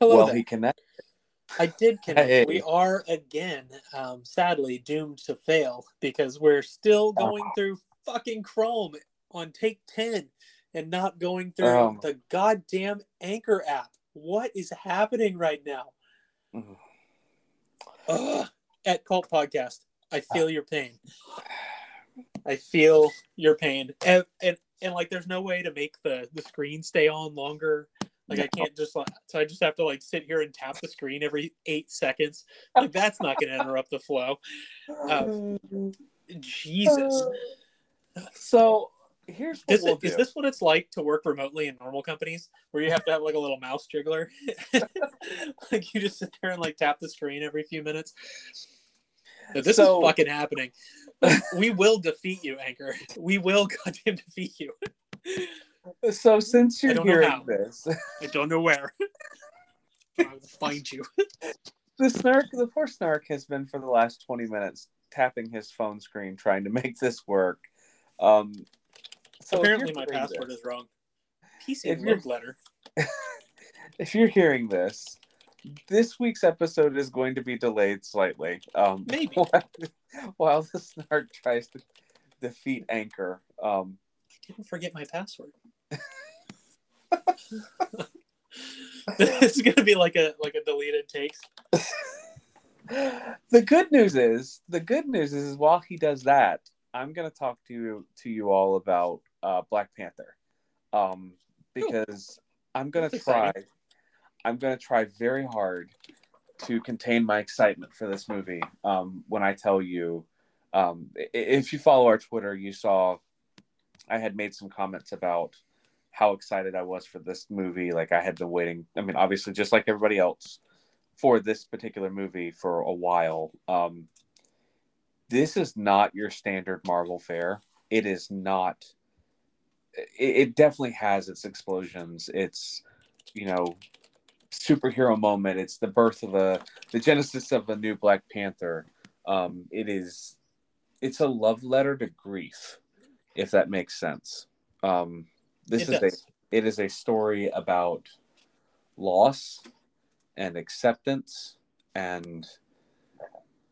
Hello well, there. he connected. I did connect. Hey. We are again, um, sadly, doomed to fail because we're still Oh. going through fucking Chrome on take 10 and not going through Um. the goddamn Anchor app. What is happening right now? Mhm. Ugh. At Cult Podcast, I feel your pain. I feel your pain. And, and, and like, there's no way to make the, the screen stay on longer. Like I can't just like so I just have to like sit here and tap the screen every eight seconds. Like that's not going to interrupt the flow. Uh, Jesus, so here's what is, we'll is do. this what it's like to work remotely in normal companies where you have to have like a little mouse jiggler? like you just sit there and like tap the screen every few minutes. No, this So- is fucking happening. We will defeat you, Anchor. We will goddamn defeat you. So since you're hearing how. this, I don't know where. I will find you. the snark, the poor snark, has been for the last twenty minutes tapping his phone screen trying to make this work. Um, so Apparently, my password this- is wrong. PC love letter. If you're hearing this, this week's episode is going to be delayed slightly. Um, Maybe. while, while the snark tries to defeat Anchor. Um, I didn't forget my password. it's gonna be like a like a deleted takes. the good news is the good news is, is while he does that i'm going to talk to you to you all about uh, black panther um, because i'm going to That's try exciting. i'm going to try very hard to contain my excitement for this movie um, when i tell you um, if you follow our twitter you saw i had made some comments about how excited i was for this movie like i had been waiting i mean obviously just like everybody else for this particular movie for a while. Um, this is not your standard Marvel fare. It is not. It, it definitely has its explosions. It's you know superhero moment. It's the birth of a the genesis of a new Black Panther. Um, it is. It's a love letter to grief, if that makes sense. Um, this It is a it is a story about loss and acceptance and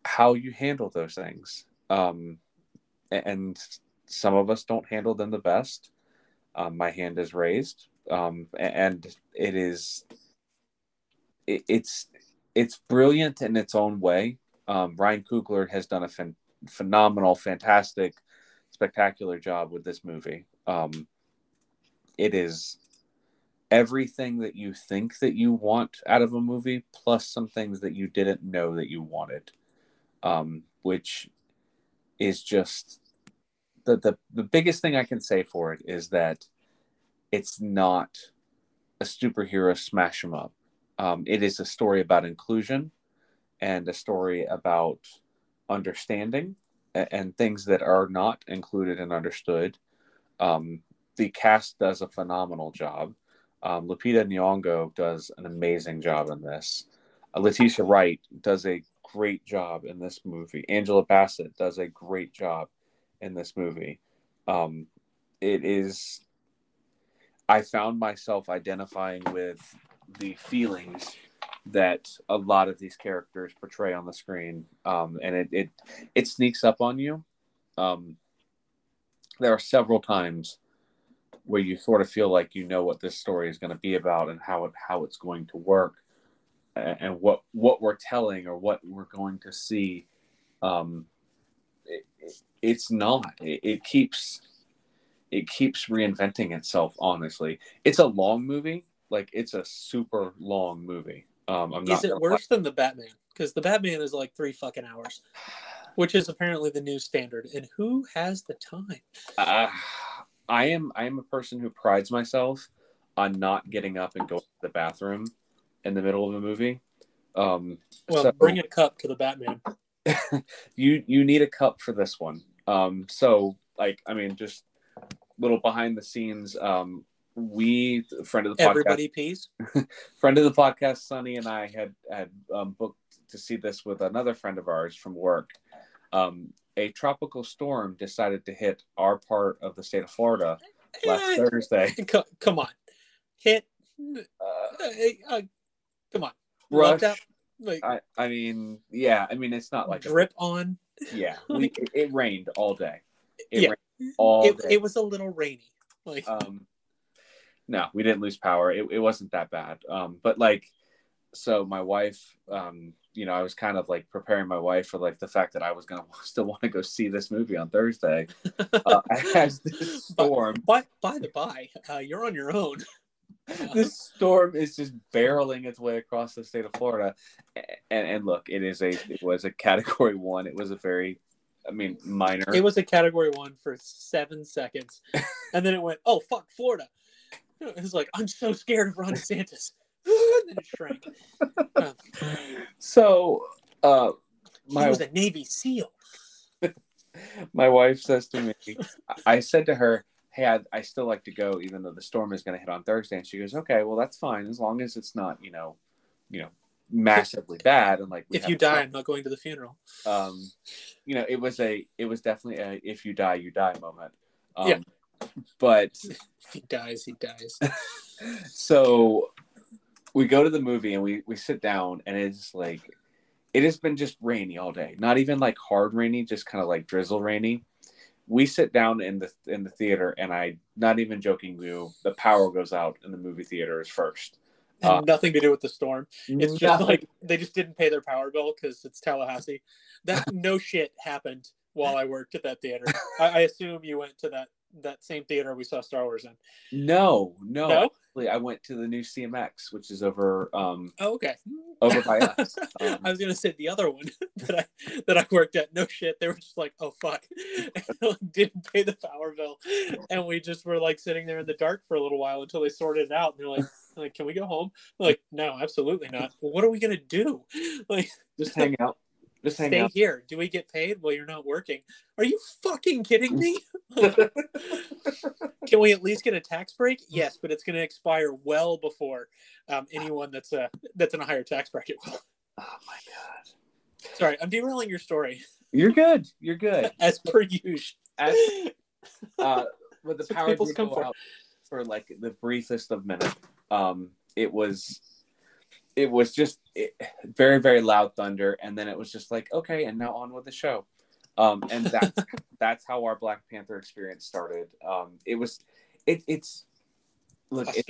how you handle those things. Um, and some of us don't handle them the best. Um, my hand is raised, um, and it is it, it's it's brilliant in its own way. Um, Ryan Coogler has done a phen- phenomenal, fantastic, spectacular job with this movie. Um, it is everything that you think that you want out of a movie, plus some things that you didn't know that you wanted, um, which is just the, the the biggest thing I can say for it is that it's not a superhero smash smash 'em up. Um, it is a story about inclusion and a story about understanding and, and things that are not included and understood. Um, the cast does a phenomenal job. Um, Lupita Nyong'o does an amazing job in this. Uh, Letitia Wright does a great job in this movie. Angela Bassett does a great job in this movie. Um, it is. I found myself identifying with the feelings that a lot of these characters portray on the screen, um, and it, it it sneaks up on you. Um, there are several times where you sort of feel like you know what this story is going to be about and how it how it's going to work and, and what what we're telling or what we're going to see um it, it- it's not it, it keeps it keeps reinventing itself honestly it's a long movie like it's a super long movie um i'm not Is it worse than the Batman? Because the Batman is like three fucking hours, which is apparently the new standard. And who has the time? Uh, I am I am a person who prides myself on not getting up and going to the bathroom in the middle of a movie. Um, Well, so bring a cup to the Batman. you you need a cup for this one. Um, so like I mean, just little behind the scenes. Um, we friend of the podcast, Everybody pees. friend of the podcast, Sunny and I had had um, booked to see this with another friend of ours from work. Um, a tropical storm decided to hit our part of the state of Florida last Eh, Thursday. co- Come on, hit. Uh, Uh, uh, Come on, Rush. Like I, I mean, yeah. I mean, it's not like a- drip on. yeah. We, it, it rained all day. It Yeah. all It, it was a little rainy. Like um no we didn't lose power it, it wasn't that bad um but like so my wife um you know i was kind of like preparing my wife for like the fact that i was gonna still want to go see this movie on thursday uh, as this storm by by the by, uh, you're on your own. this storm is just barreling its way across the state of florida and and look it is a it was a category one it was a very i mean minor It was a category one for seven seconds, and then it went, "Oh fuck, Florida." It was like, "I'm so scared of Ron DeSantis," and then it shrank. Um, so uh he my was a Navy SEAL. my wife says to me, I said to her, Hey, I'd, I still like to go, even though the storm is going to hit on Thursday. And she goes, Okay, well, that's fine. As long as it's not, you know, you know, massively bad. And like, If you die, I'm not going to the funeral. um, you know, it was a, it was definitely a, if you die, you die moment. Um, Yeah. But If he dies, he dies. so we go to the movie and we, we sit down and it's like, it has been just rainy all day. Not even like hard rainy, just kind of like drizzle rainy. We sit down in the in the theater, and I, not even joking you, the power goes out in the movie theaters first. Uh, nothing to do with the storm. It's just like they just didn't pay their power bill because it's Tallahassee. That no shit happened while I worked at that theater. I, I assume you went to that that same theater we saw Star Wars in. no, no, No? Actually, I went to the new CMX, which is over um Oh, okay. over by us. Um, I was gonna say the other one that I that I worked at. No shit, they were just like, "Oh fuck," didn't pay the power bill, and we just were like sitting there in the dark for a little while until they sorted it out. And they're like, "Like, can we go home?" We're like, no, absolutely not. Well, what are we gonna do? Like, just hang out. Just hang stay out. here. Do we get paid? Well, you're not working. Are you fucking kidding me? Can we at least get a tax break? Yes, but it's going to expire well before um, anyone that's a that's in a higher tax bracket will. oh my god. Sorry, I'm derailing your story You're good. You're good. as per usual. As, uh, with the what power people's did come for. for like the briefest of minutes. Um, it was, it was just it, very very loud thunder, and then it was just like okay, and now on with the show. Um, and that's that's how our Black Panther experience started. Um, it was, it, it's look, it,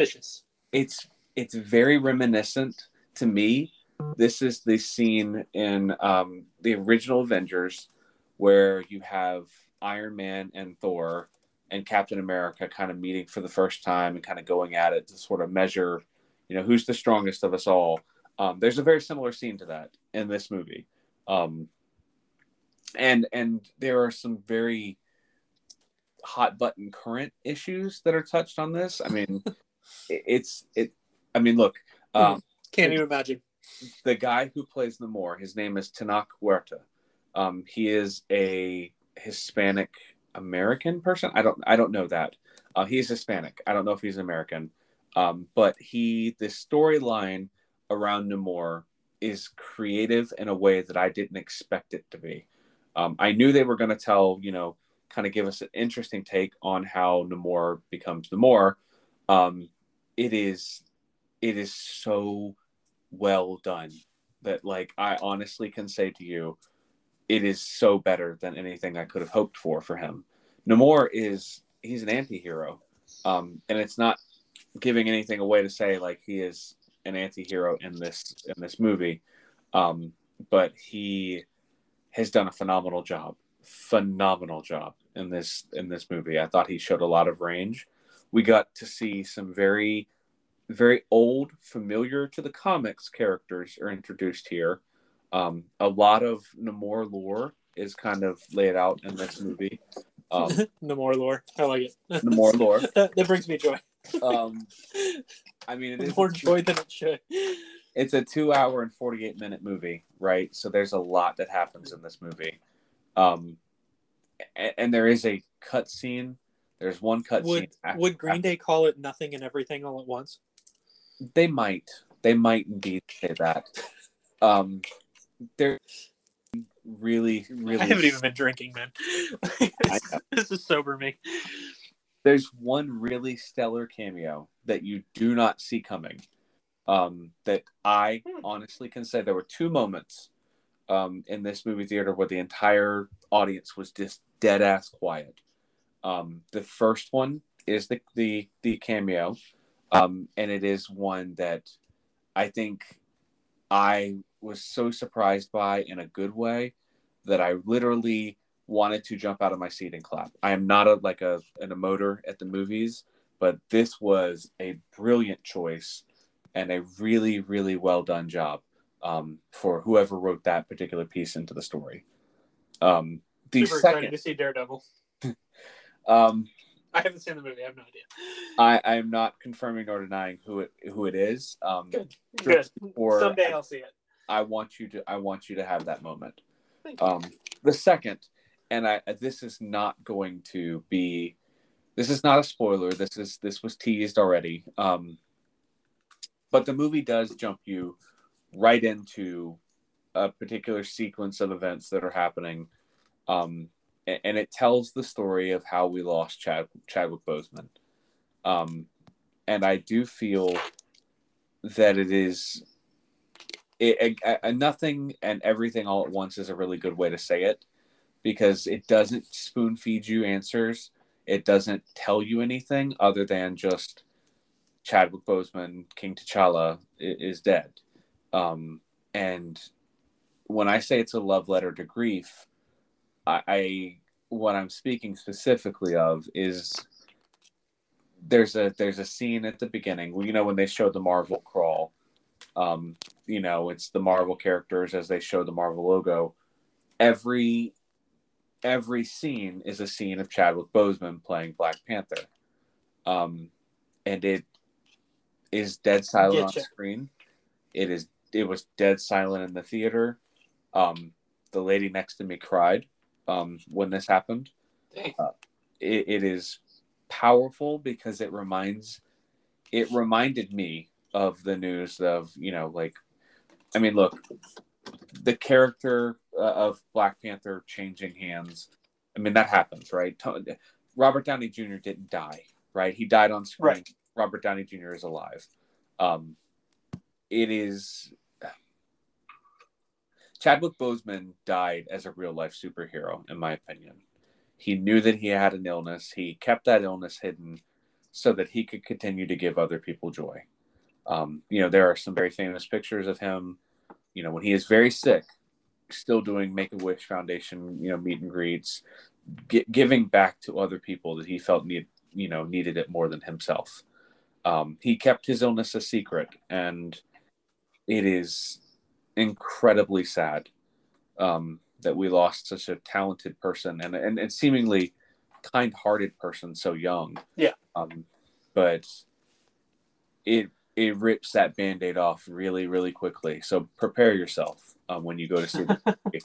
it's it's very reminiscent to me. This is the scene in um, the original Avengers where you have Iron Man and Thor and Captain America kind of meeting for the first time and kind of going at it to sort of measure, you know, who's the strongest of us all. Um, there's a very similar scene to that in this movie, um, and and there are some very hot button current issues that are touched on this. I mean, it's it. I mean, look, um, Can't even imagine. the guy who plays Namor, his name is Tenoch Huerta. Um, he is a Hispanic American person. I don't I don't know that. Uh, he's Hispanic. I don't know if he's American. Um, but he the storyline around Namor is creative in a way that I didn't expect it to be. Um, I knew they were going to tell, you know, kind of give us an interesting take on how Namor becomes Namor. Um, it is, it is so well done that like I honestly can say to you, it is so better than anything I could have hoped for for him. Namor is he's an anti-hero. Um, and it's not giving anything away to say like he is an anti-hero in this in this movie. Um, but he has done a phenomenal job. Phenomenal job in this in this movie. I thought he showed a lot of range. We got to see some very very old, familiar to the comics characters are introduced here. Um, a lot of Namor lore is kind of laid out in this movie. Um, no more lore. I like it. Namor lore. that, that brings me joy. Um, I mean, it is More joy than it should. it's a two hour and 48 minute movie, right? So there's a lot that happens in this movie. Um, and, and there is a cut scene. There's one cut Would scene. would Green Day call it nothing and everything all at once? They might. They might indeed say that. Um, they're really, really. I haven't even been drinking, man. Know. this is sober me. There's one really stellar cameo that you do not see coming. Um, that I Hmm. honestly can say there were two moments um, in this movie theater where the entire audience was just dead ass quiet. Um, the first one is the the, the cameo, um, and it is one that I think I was so surprised by in a good way that I literally wanted to jump out of my seat and clap. I am not a like a an emoter at the movies, but this was a brilliant choice and a really really well done job um, for whoever wrote that particular piece into the story. Um, the Super excited second, to see Daredevil. um, I haven't seen the movie. I have no idea. I I am not confirming or denying who it who it is. Um, Good. Good. Or Someday I'll see it. I want you to I want you to have that moment. Thank you. Um, the second, and I this is not going to be, this is not a spoiler. This is this was teased already. Um, but the movie does jump you right into a particular sequence of events that are happening, um, a- and, it tells the story of how we lost Chad Chadwick Boseman. Um, and I do feel that it is it, a nothing and everything all at once is a really good way to say it because it doesn't spoon feed you answers. It doesn't tell you anything other than just Chadwick Boseman, King T'Challa, is dead. Um, and when I say it's a love letter to grief, I, I what I'm speaking specifically of is there's a there's a scene at the beginning, well, you know, when they showed the Marvel crawl. Um, you know, it's the Marvel characters as they show the Marvel logo. Every every scene is a scene of Chadwick Boseman playing Black Panther. Um, and it is dead silent Getcha. on screen. It is it was dead silent in the theater. Um, the lady next to me cried um, when this happened. Dang. It, it is powerful because it reminds it reminded me of the news of you know like I mean look the character uh, of Black Panther changing hands. I mean that happens, right? Robert Downey Jr. didn't die, right? He died on screen. Right. Robert Downey Jr. is alive. Um, it is Chadwick Boseman died as a real life superhero, in my opinion. He knew that he had an illness. He kept that illness hidden so that he could continue to give other people joy. Um, you know, there are some very famous pictures of him, you know, when he is very sick, still doing Make a Wish Foundation, you know, meet and greets, gi- giving back to other people that he felt need, you know, needed it more than himself. Um, he kept his illness a secret, and it is incredibly sad um, that we lost such a talented person and and, and seemingly kind-hearted person so young. Yeah. Um, but it it rips that band-aid off really really quickly. So prepare yourself um, when you go to see the.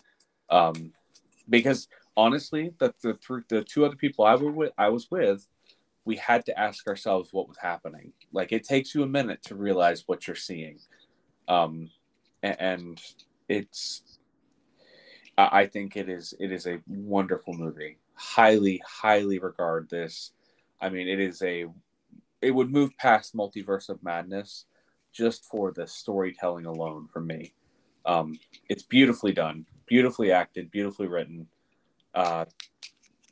Um, because honestly, the the, th- the two other people I were with, I was with, we had to ask ourselves what was happening. Like it takes you a minute to realize what you're seeing. Um, a- and it's I I think it is it is a wonderful movie. Highly, highly regard this. I mean, it is a it would move past multiverse of madness just for the storytelling alone for me. Um, it's beautifully done, beautifully acted, beautifully written. Uh,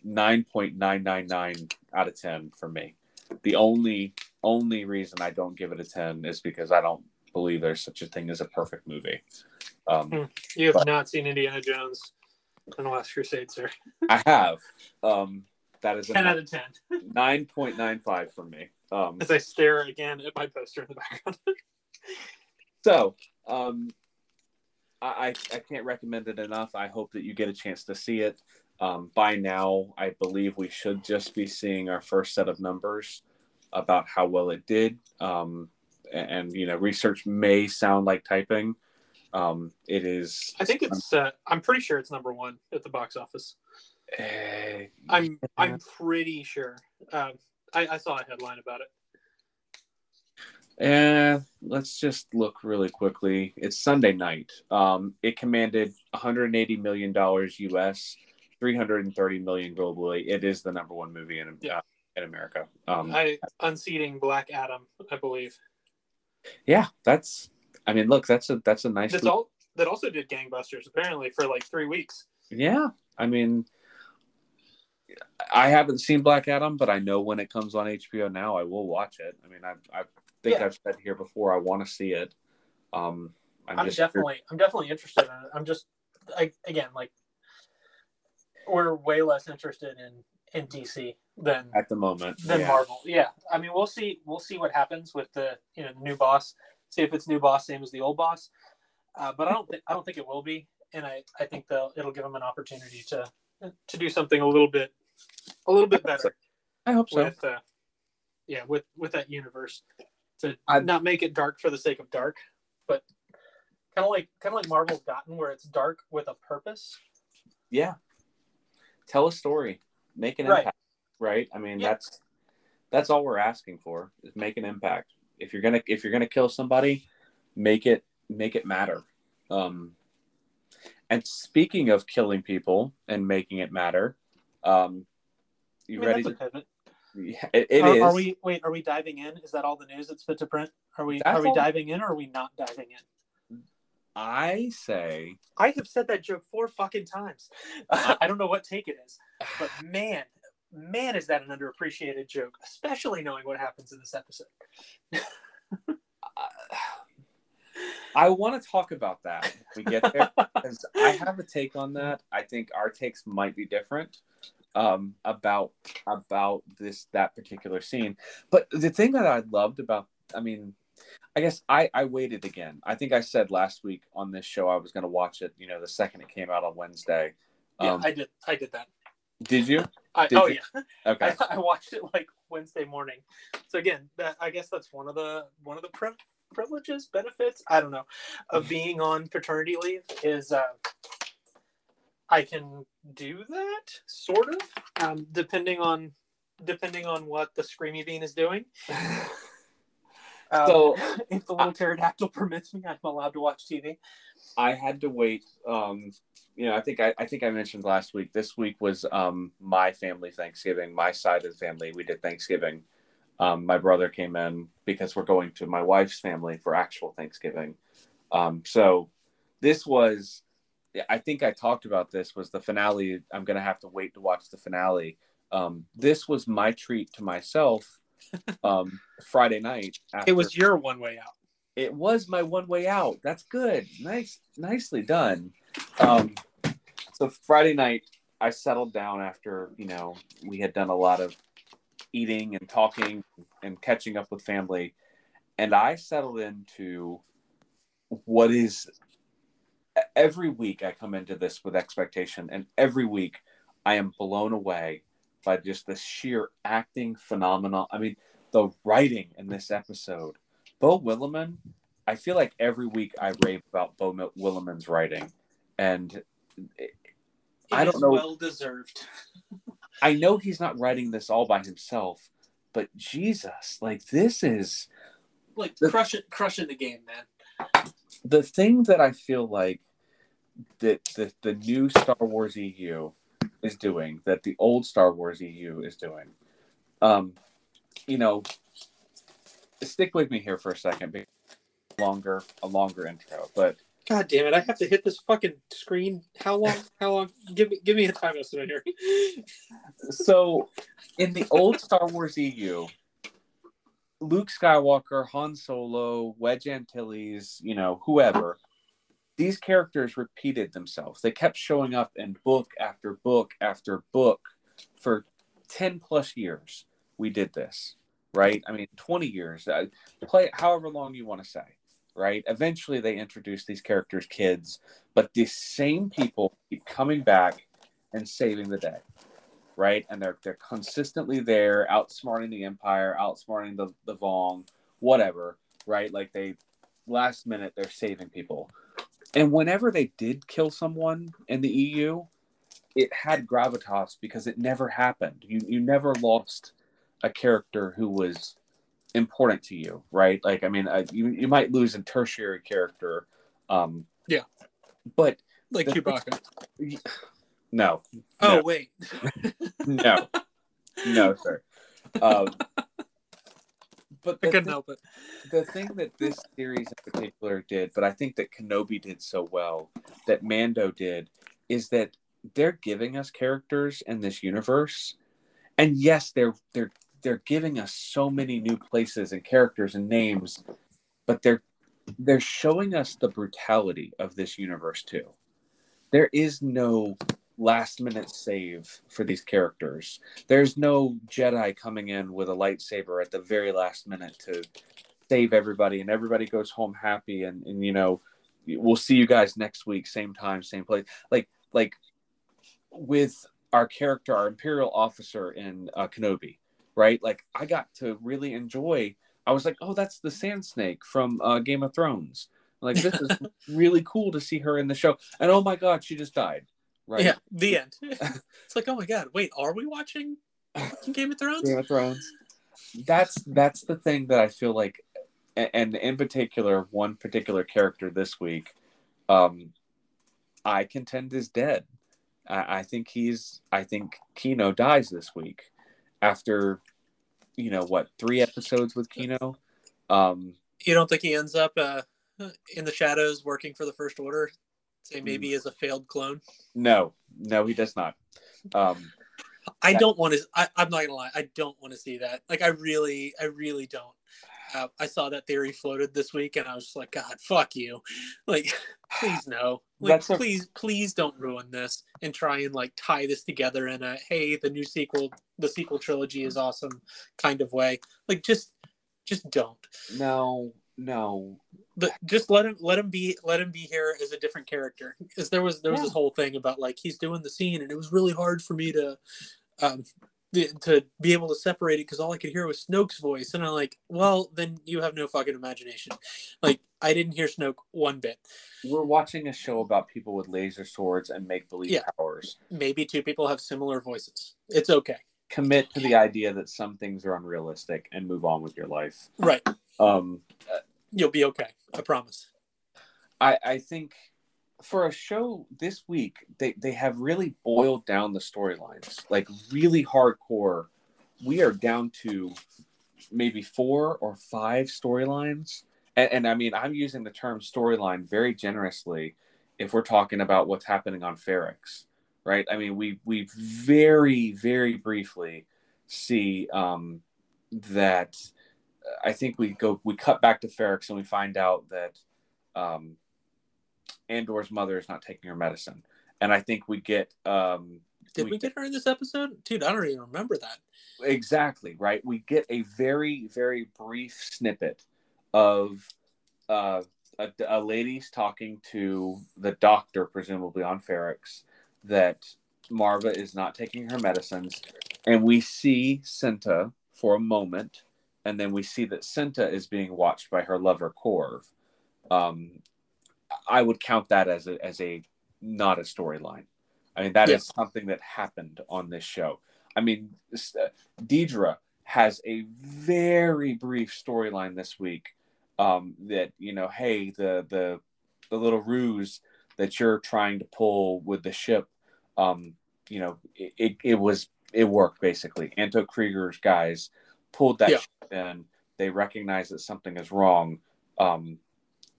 nine point nine nine nine out of ten for me. The only only reason I don't give it a ten is because I don't believe there's such a thing as a perfect movie. Um, Hmm. You have But- not seen Indiana Jones and the Last Crusade, sir. I have. Um, that is a 10 out of 10. nine point nine five for me. Um, As I stare again at my poster in the background. so um, I, I can't recommend it enough. I hope that you get a chance to see it. Um, by now, I believe we should just be seeing our first set of numbers about how well it did. Um, and, and you know, research may sound like typing. Um, it is. I think it's, uh, I'm pretty sure it's number one at the box office. eh, I'm, I'm pretty sure. Um, I, I saw a headline about it. Eh, let's just look really quickly. It's Sunday night. Um, it commanded 180 million dollars U.S., 330 million globally. It is the number one movie in Yeah. uh, in America. Um, I unseating Black Adam, I believe. Yeah, that's. I mean, look, that's a that's a nice. That's all. That also did gangbusters apparently for like three weeks. Yeah, I mean, I haven't seen Black Adam, but I know when it comes on HBO now, I will watch it. I mean, I I think Yeah. I've said here before I want to see it. Um, I'm, I'm, definitely I'm definitely interested in it. I'm just I, again like we're way less interested in in DC than at the moment. than yeah. Marvel. Yeah, I mean we'll see we'll see what happens with the you know the new boss. See if it's new boss same as the old boss. Uh, but I don't think I don't think it will be, and I I think they'll it'll give them an opportunity to to do something a little bit a little bit better I hope so. with uh, yeah with with that universe to I- not make it dark for the sake of dark but kind of like kind of like marvel's gotten where it's dark with a purpose yeah tell a story make an Right. impact right i mean Yeah. that's that's all we're asking for is make an impact if you're gonna if you're gonna kill somebody make it make it matter um and speaking of killing people and making it matter um you I mean, ready to. Yeah, it, it are, is. are we wait are we diving in? Is that all the news that's fit to print? Are we That's are we all- diving in or are we not diving in? I say i have said that joke four fucking times. I don't know what take it is but man man is that an underappreciated joke especially knowing what happens in this episode I want to talk about that we get there because I have a take on that. I think our takes might be different um, about about this that particular scene. But the thing that I loved about, I mean, I guess I I waited again. I think I said last week on this show I was going to watch it. You know, the second it came out on Wednesday. yeah Um, i did i did that did you? I, Did oh you? yeah Okay. I, I watched it like Wednesday morning. So again, that I guess that's one of the one of the pri- privileges, benefits, I don't know, of being on paternity leave is uh, I can do that sort of, um, depending on depending on what the Screamy Bean is doing. Um, So, if the little pterodactyl permits me, I'm allowed to watch TV. I had to wait. Um, you know, I think I, I think I mentioned last week. This week was um, my family Thanksgiving. My side of the family, we did Thanksgiving. Um, my brother came in because we're going to my wife's family for actual Thanksgiving. Um, so this was, I think I talked about this was the finale. I'm gonna have to wait to watch the finale. Um, this was my treat to myself. Um, Friday night. After, It was your one way out. it was my one way out. That's good. Nice, nicely done. Um, so Friday night, I settled down after you know we had done a lot of eating and talking and catching up with family, and I settled into what is every week I come into this with expectation, and every week I am blown away by just the sheer acting phenomenon. I mean, the writing in this episode. Beau Willimon, I feel like every week I rave about Beau Willimon's writing, and It I don't know- Well deserved. I know he's not writing this all by himself, but Jesus, like this is Like crushing crushing the game, man. the thing that I feel like that the, the new Star Wars EU is doing, that the old Star Wars EU is doing. Um, you know, stick with me here for a second. because Longer, a longer intro, but God damn it! I have to hit this fucking screen. How long? How long? Give me, give me a time estimate here. so in the old Star Wars EU, Luke Skywalker, Han Solo, Wedge Antilles, you know, whoever, these characters repeated themselves. They kept showing up in book after book after book for 10 plus years. We did this, right? I mean, 20 years, uh, play however long you want to say, right? Eventually they introduce these characters' kids, but the same people keep coming back and saving the day right? And they're they're consistently there, outsmarting the Empire, outsmarting the the Vong, whatever, right? Like they last minute they're saving people. And whenever they did kill someone in the EU, it had gravitas because it never happened. You you never lost a character who was important to you, right? Like I mean, uh, you you might lose a tertiary character, um, Yeah. but Like The- Chewbacca. no, Oh No. wait. no, no, sir. Um, but I couldn't thing- help it. the thing that this series in particular did, but I think that Kenobi did so well, that Mando did, is that they're giving us characters in this universe, and yes, they're they're they're giving us so many new places and characters and names, but they're they're showing us the brutality of this universe too. There is no last minute save for these characters. There's no Jedi coming in with a lightsaber at the very last minute to save everybody and everybody goes home happy and, and you know we'll see you guys next week same time same place like like with our character our imperial officer in uh, kenobi right like i got to really enjoy i was like oh that's the sand snake from uh, game of thrones like this is really cool to see her in the show and oh my god she just died right Yeah, the end. it's like, oh my god, wait, are we watching Game of Thrones? Game of Thrones. That's that's the thing that I feel like, and in particular, one particular character this week, um, I contend is dead. I, I think he's. I think Kino dies this week, after, you know what, three episodes with Kino. Um, You don't think he ends up uh, in the shadows working for the First Order? Say maybe as a failed clone. no, no, he does not. Um, I Yeah. don't want to. I, I'm not gonna lie. I don't want to see that. Like, I really, I really don't. Uh, I saw that theory floated this week, and I was just like, God, fuck you. Like, please no. Like, That's a- please, please don't ruin this and try and like tie this together in a hey, the new sequel, the sequel trilogy is awesome kind of way. Like, just, just don't. no, no. but just let him let him be let him be here as a different character because there was there was Yeah. this whole thing about like he's doing the scene and it was really hard for me to um to be able to separate it because all I could hear was Snoke's voice and I'm like well then you have no fucking imagination like I didn't hear Snoke one bit We're watching a show about people with laser swords and make believe Yeah. powers. maybe two people have similar voices it's okay commit to the idea that some things are unrealistic and move on with your life. right Um, you'll be okay I promise I, I think for a show this week, they, they have really boiled down the storylines, like really hardcore. We are down to maybe four or five storylines. And, and I mean, I'm using the term storyline very generously if we're talking about what's happening on Ferrix, right? I mean, we, we very, very briefly see um, that I think we go, we cut back to Ferrix and we find out that um, Andor's mother is not taking her medicine. And I think we get um, did We- we get her in this episode dude I don't even remember that exactly right. We get a very very brief snippet of uh, a, a lady's talking to the doctor, presumably on Ferrix, that Marva is not taking her medicines, and we see Cinta for a moment, and then we see that Cinta is being watched by her lover Corv. Um, I would count that as a as a not a storyline. I mean, that is Yeah. something that happened on this show. I mean, uh, Dedra has a very brief storyline this week. Um, that you know, hey, the the the little ruse that you're trying to pull with the ship, um, you know, it, it, it was it worked basically. Anto Kreegyr's guys pulled that Yeah. in. They recognize that something is wrong. Um,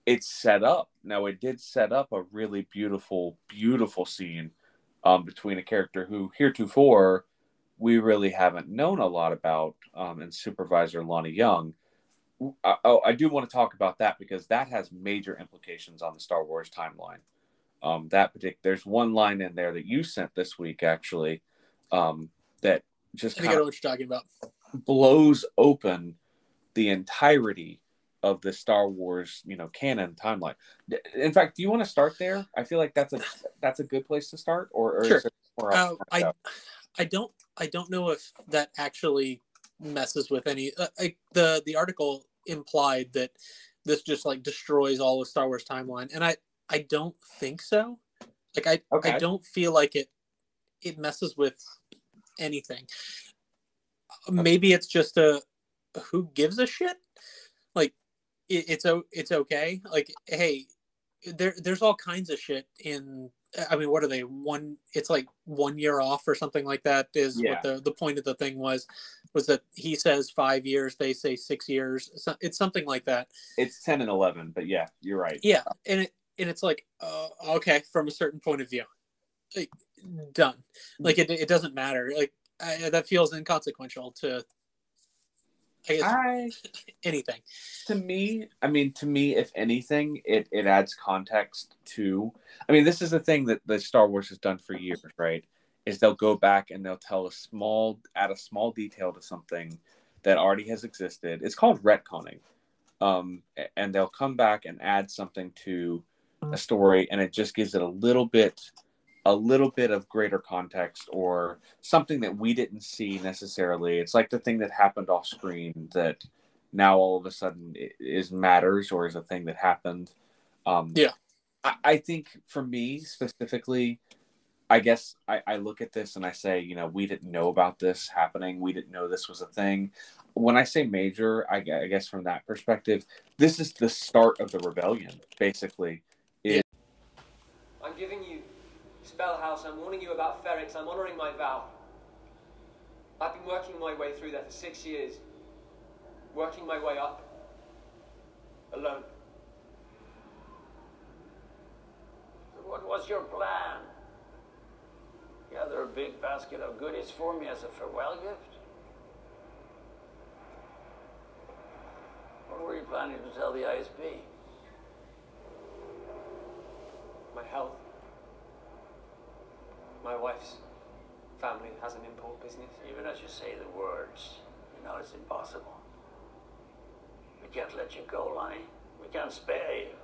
it's set up. Now it did set up a really beautiful, beautiful scene um, between a character who heretofore we really haven't known a lot about, um, and Supervisor Lonni Jung. I, oh, I do want to talk about that because that has major implications on the Star Wars timeline. Um, that particular, there's one line in there that you sent this week actually um, that just I think I kind know of what you're talking about blows open the entirety of the Star Wars, you know, canon timeline. In fact, do you want to start there? I feel like that's a that's a good place to start, or, or Sure. is there somewhere Uh, I? I don't I don't know if that actually messes with any. Uh, I, the the article implied that this just like destroys all of Star Wars timeline, and I I don't think so. Like I Okay. I don't feel like it it messes with anything. Maybe it's just a who gives a shit. It, it's o it's okay. Like hey, there there's all kinds of shit in I mean, what are they? One, it's like one year off or something like that. Is Yeah. what the the point of the thing was, was that he says five years, they say six years. So- It's something like that. It's ten and eleven, but yeah, you're right. Yeah, and it and it's like, uh, okay, from a certain point of view, like, done. Like it it doesn't matter. Like I, that feels inconsequential to. I I anything. to me, I mean, to me, if anything, it it adds context to. I mean, this is the thing that the Star Wars has done for years, right? Is they'll go back and they'll tell a small, add a small detail to something that already has existed. It's called retconning, um, and they'll come back and add something to a story, and it just gives it a little bit, a little bit of greater context or something that we didn't see necessarily. It's like the thing that happened off screen that now all of a sudden is matters or is a thing that happened. Um, Yeah. I, I think for me specifically, I guess I, I look at this and I say, you know, we didn't know about this happening. We didn't know this was a thing. When I say major, I, I guess from that perspective, this is the start of the rebellion, basically. I'm giving you Spellhaus. I'm warning you about Ferrix. I'm honoring my vow. I've been working my way through there for six years. Working my way up. Alone. So what was your plan? Gather a big basket of goodies for me as a farewell gift? What were you planning to tell the ISB? My health. My wife's family has an import business. Even as you say the words, you know it's impossible. We can't let you go, Lonni. We can't spare you.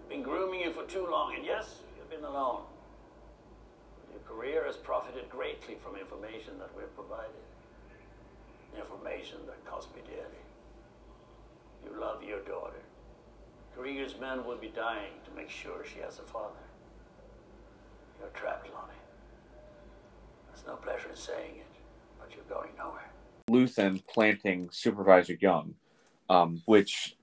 We've been grooming you for too long, and yes, you've been alone. Your career has profited greatly from information that we've provided. Information that cost me dearly. You love your daughter. Kreegyr's men will be dying to make sure she has a father. You're trapped, Lonni. There's no pleasure in saying it, but you're going nowhere. Luthen planting Supervisor Jung, um, which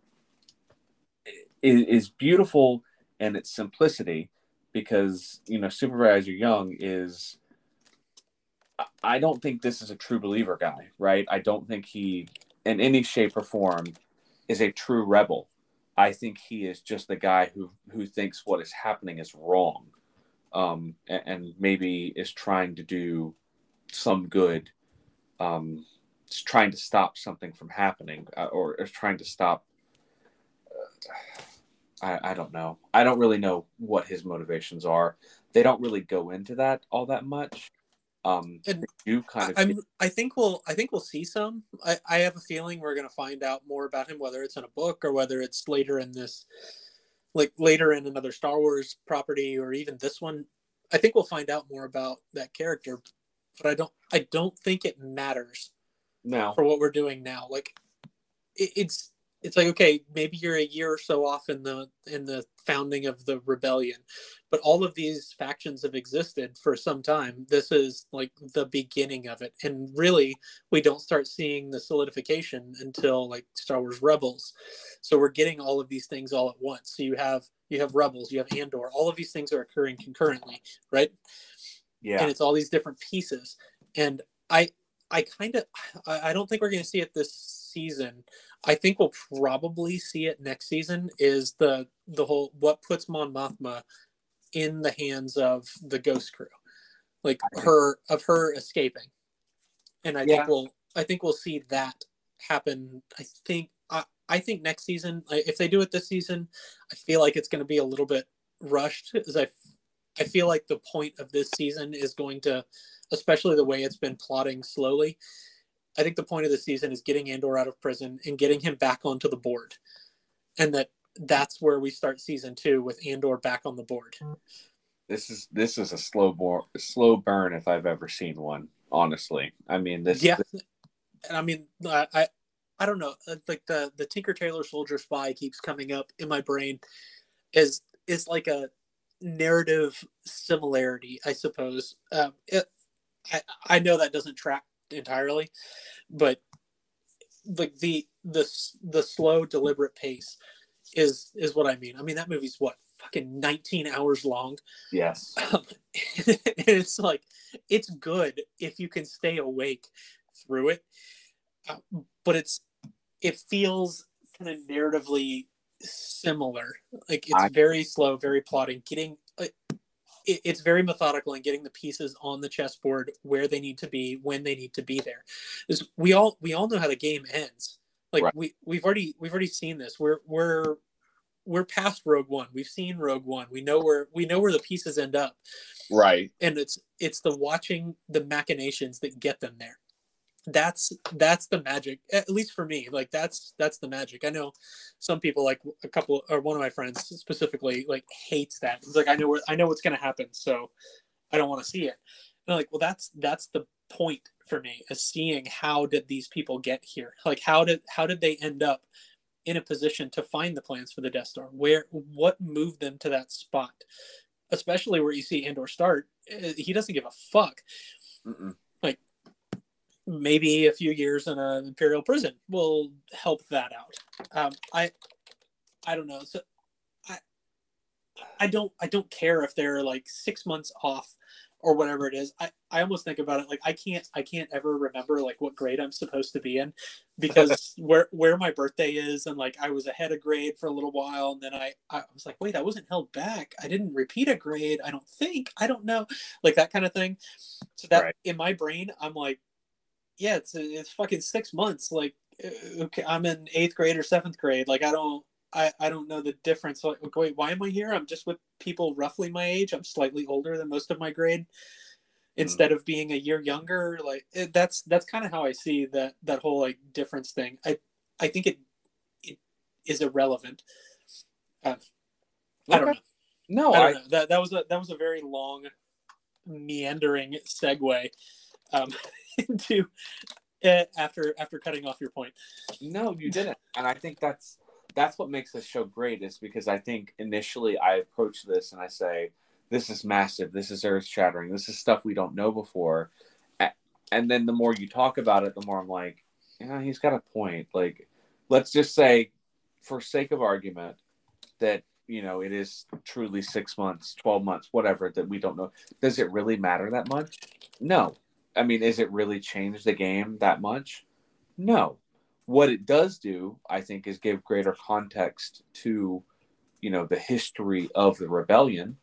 is, is beautiful in its simplicity because you know Supervisor Jung is. I- don't think this is a true believer guy, right? I don't think he, in any shape or form, is a true rebel. I think he is just the guy who who thinks what is happening is wrong, um, and, and maybe is trying to do some good um, is trying to stop something from happening uh, or is trying to stop uh, I, I don't know. I don't really know what his motivations are. They don't really go into that all that much. Um And you kind of I, I'm, I think we'll I think we'll see some. I, I have a feeling we're gonna find out more about him, whether it's in a book or whether it's later in this, like later in another Star Wars property or even this one. I think we'll find out more about that character, but I don't I don't think it matters now for what we're doing now. Like it, it's it's like okay, maybe you're a year or so off in the in the founding of the rebellion, but all of these factions have existed for some time. This is like the beginning of it, and really, we don't start seeing the solidification until like Star Wars Rebels. So we're getting all of these things all at once. So you have you have Rebels, you have Andor. All of these things are occurring concurrently, right? yeah and it's all these different pieces and i i kind of I, I don't think we're going to see it this season i think we'll probably see it next season is the the whole what puts mon mothma in the hands of the ghost crew like her of her escaping and i Yeah. think we'll i think we'll see that happen i think i i think next season if they do it this season i feel like it's going to be a little bit rushed as i I feel like the point of this season is going to, especially the way it's been plotting slowly. I think the point of the season is getting Andor out of prison and getting him back onto the board, and that that's where we start season two with Andor back on the board. this is this is a slow bor- slow burn if i've ever seen one honestly i mean this yeah, and I mean, I, I, I don't know, like the the Tinker Tailor Soldier Spy keeps coming up in my brain, is is like a narrative similarity, I suppose. Um, it, I I know that doesn't track entirely, but like the the the slow, deliberate pace is is what I mean. I mean that movie's what fucking 19 hours long. Yes. Um, it's like it's good if you can stay awake through it, uh, but it's it feels kind of narratively similar. Like it's I- very slow, very plotting. Getting it, it's very methodical in getting the pieces on the chessboard where they need to be when they need to be there. Is we all we all know how the game ends. Like Right. we we've already we've already seen this. We're we're we're past Rogue One. We've seen Rogue One. We know where we know where the pieces end up Right. and it's it's the watching the machinations that get them there that's that's the magic at least for me like that's that's the magic. I know some people like a couple or one of my friends specifically like hates that. It's like i know where i know what's going to happen so i don't want to see it. And I'm like well that's that's the point for me is seeing how did these people get here? Like how did how did they end up in a position to find the plans for the death star? Where what moved them to that spot? Especially where you see andor start eh, he doesn't give a fuck. Mm-mm. Maybe a few years in an imperial prison will help that out. Um i i don't know. So i i don't i don't care if they're like six months off or whatever it is. I i almost think about it like i can't i can't ever remember like what grade i'm supposed to be in because where where my birthday is and like i was ahead of grade for a little while and then i i was like wait i wasn't held back. I didn't repeat a grade i don't think i don't know like that kind of thing. So that Right. in my brain i'm like yeah it's it's fucking six months like uh, okay i'm in eighth grade or seventh grade like i don't I, I don't know the difference. Like, wait, why am I here? I'm just with people roughly my age. I'm slightly older than most of my grade, instead of being a year younger. Like it, that's that's kind of how I see that that whole like difference thing. I I think it it is irrelevant. Uh, I don't know. No, I I, don't know. That that was a that was a very long, meandering segue um, into uh, after after cutting off your point. No, you didn't. And I think that's that's what makes this show great is because I think initially I approach this and I say, this is massive, this is earth shattering, this is stuff we don't know before. And then the more you talk about it, the more I'm like, yeah, he's got a point. Like, let's just say, for sake of argument, that you know it is truly six months, twelve months, whatever that we don't know. Does it really matter that much? No. I mean, is it really changed the game that much? No. What it does do i think is give greater context to you know the history of the rebellion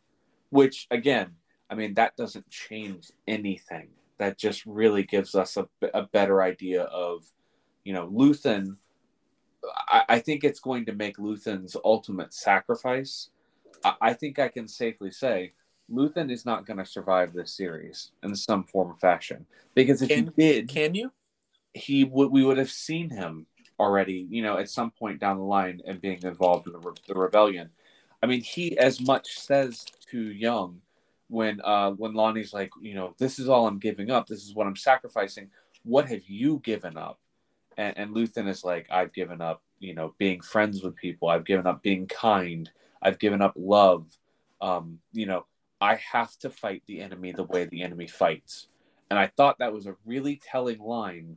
which again i mean that doesn't change anything. That just really gives us a, a better idea of you know luthen I, I think it's going to make luthen's ultimate sacrifice. I, I think i can safely say luthen is not going to survive this series in some form or fashion because if Can- he did Can you? he would we would have seen him already, you know, at some point down the line and being involved in the, re- the rebellion. I mean, he as much says to Jung when uh when Lonni's like, you know, this is all I'm giving up. This is what I'm sacrificing. What have you given up? And, and Luthen is like, I've given up, you know, being friends with people. I've given up being kind. I've given up love. Um, you know, I have to fight the enemy the way the enemy fights. And I thought that was a really telling line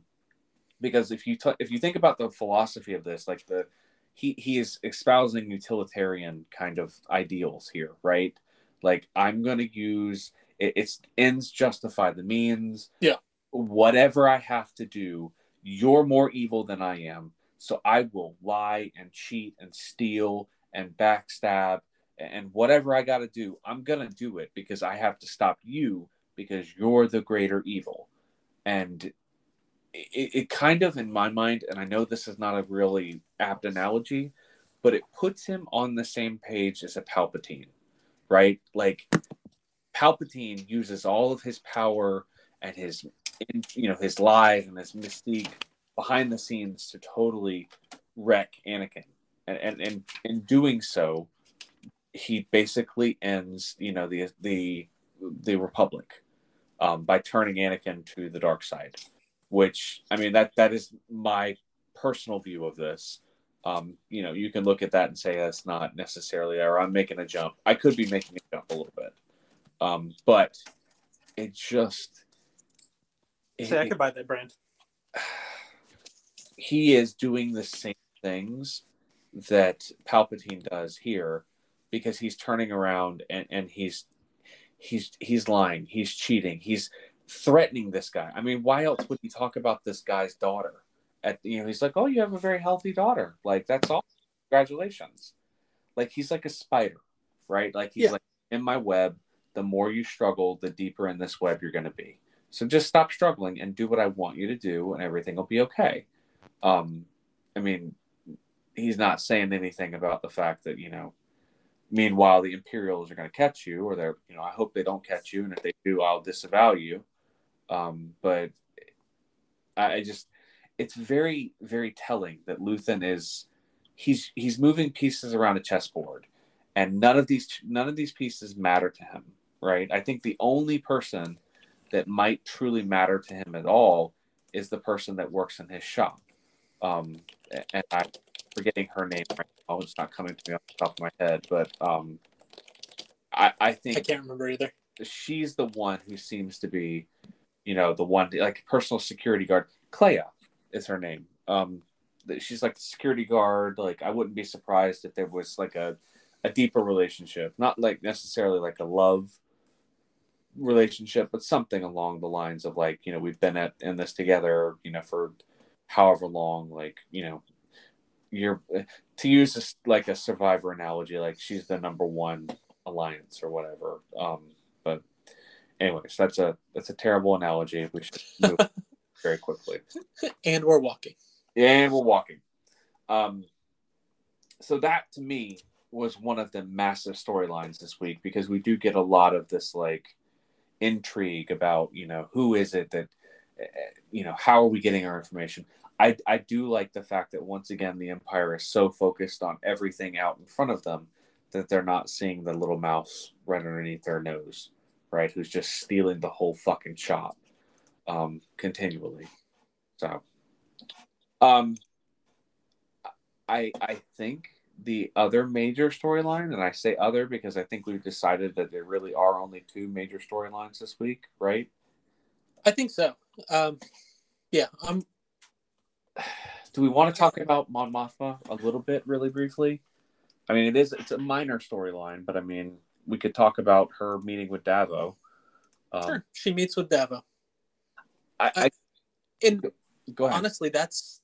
because if you t- if you think about the philosophy of this, like the he he is espousing utilitarian kind of ideals here, right? Like I'm going to use it, it's ends justify the means. Yeah. Whatever I have to do, you're more evil than I am, so I will lie and cheat and steal and backstab and whatever I got to do, I'm going to do it because I have to stop you because you're the greater evil. And it, it kind of in my mind and i know this is not a really apt analogy but it puts him on the same page as a palpatine right like palpatine uses all of his power and his you know his lies and his mystique behind the scenes to totally wreck anakin and and, and in doing so he basically ends you know the the the republic um, by turning anakin to the dark side which I mean that that is my personal view of this. Um, you know, you can look at that and say that's not necessarily, or I'm making a jump. I could be making a jump a little bit, um, but it just it- Say I could buy that brand. he is doing the same things that Palpatine does here, because he's turning around and, and he's he's he's lying, he's cheating, he's threatening this guy. I mean, why else would he talk about this guy's daughter? At you know, he's like, "Oh, you have a very healthy daughter. Like that's all. Congratulations." Like he's like a spider, right? Like he's Yeah. like in my web. The more you struggle, the deeper in this web you're going to be. So just stop struggling and do what I want you to do, and everything will be okay. Um, I mean, he's not saying anything about the fact that you know meanwhile the imperials are going to catch you or they're you know i hope they don't catch you and if they do i'll disavow you. Um, but I, I just it's very very telling that luthen is he's he's moving pieces around a chessboard and none of these none of these pieces matter to him right? I think the only person that might truly matter to him at all is the person that works in his shop. Um, and i'm forgetting her name right now it's not coming to me off the top of my head but um, I, I think I can't remember either. she's the one who seems to be, you know, the one like personal security guard. Kleya is her name. Um, she's like the security guard. Like I wouldn't be surprised if there was like a a deeper relationship, not like necessarily like a love relationship, but something along the lines of like you know we've been at in this together, you know, for however long. Like you know, you're to use this like a survivor analogy, like she's the number one alliance or whatever. Um, but anyways, that's a that's a terrible analogy. We should move very quickly. And we're walking. And we're walking. Um, so that to me was one of the massive storylines this week because we do get a lot of this like intrigue about you know who is it that eh, you know how are we getting our information. I I do like the fact that once again the Empire is so focused on everything out in front of them that they're not seeing the little mouse right underneath their nose, right? Who's just stealing the whole fucking shop um, continually. So, um, I I think the other major storyline, and I say other because I think we've decided that there really are only two major storylines this week, right? I think so. Um, yeah, I'm. Do we want to talk about Mon Mothma a little bit, really briefly? I mean, it is it's a minor storyline, but I mean, we could talk about her meeting with Davo. Um, Sure. She meets with Davo. I, I And go ahead. honestly, that's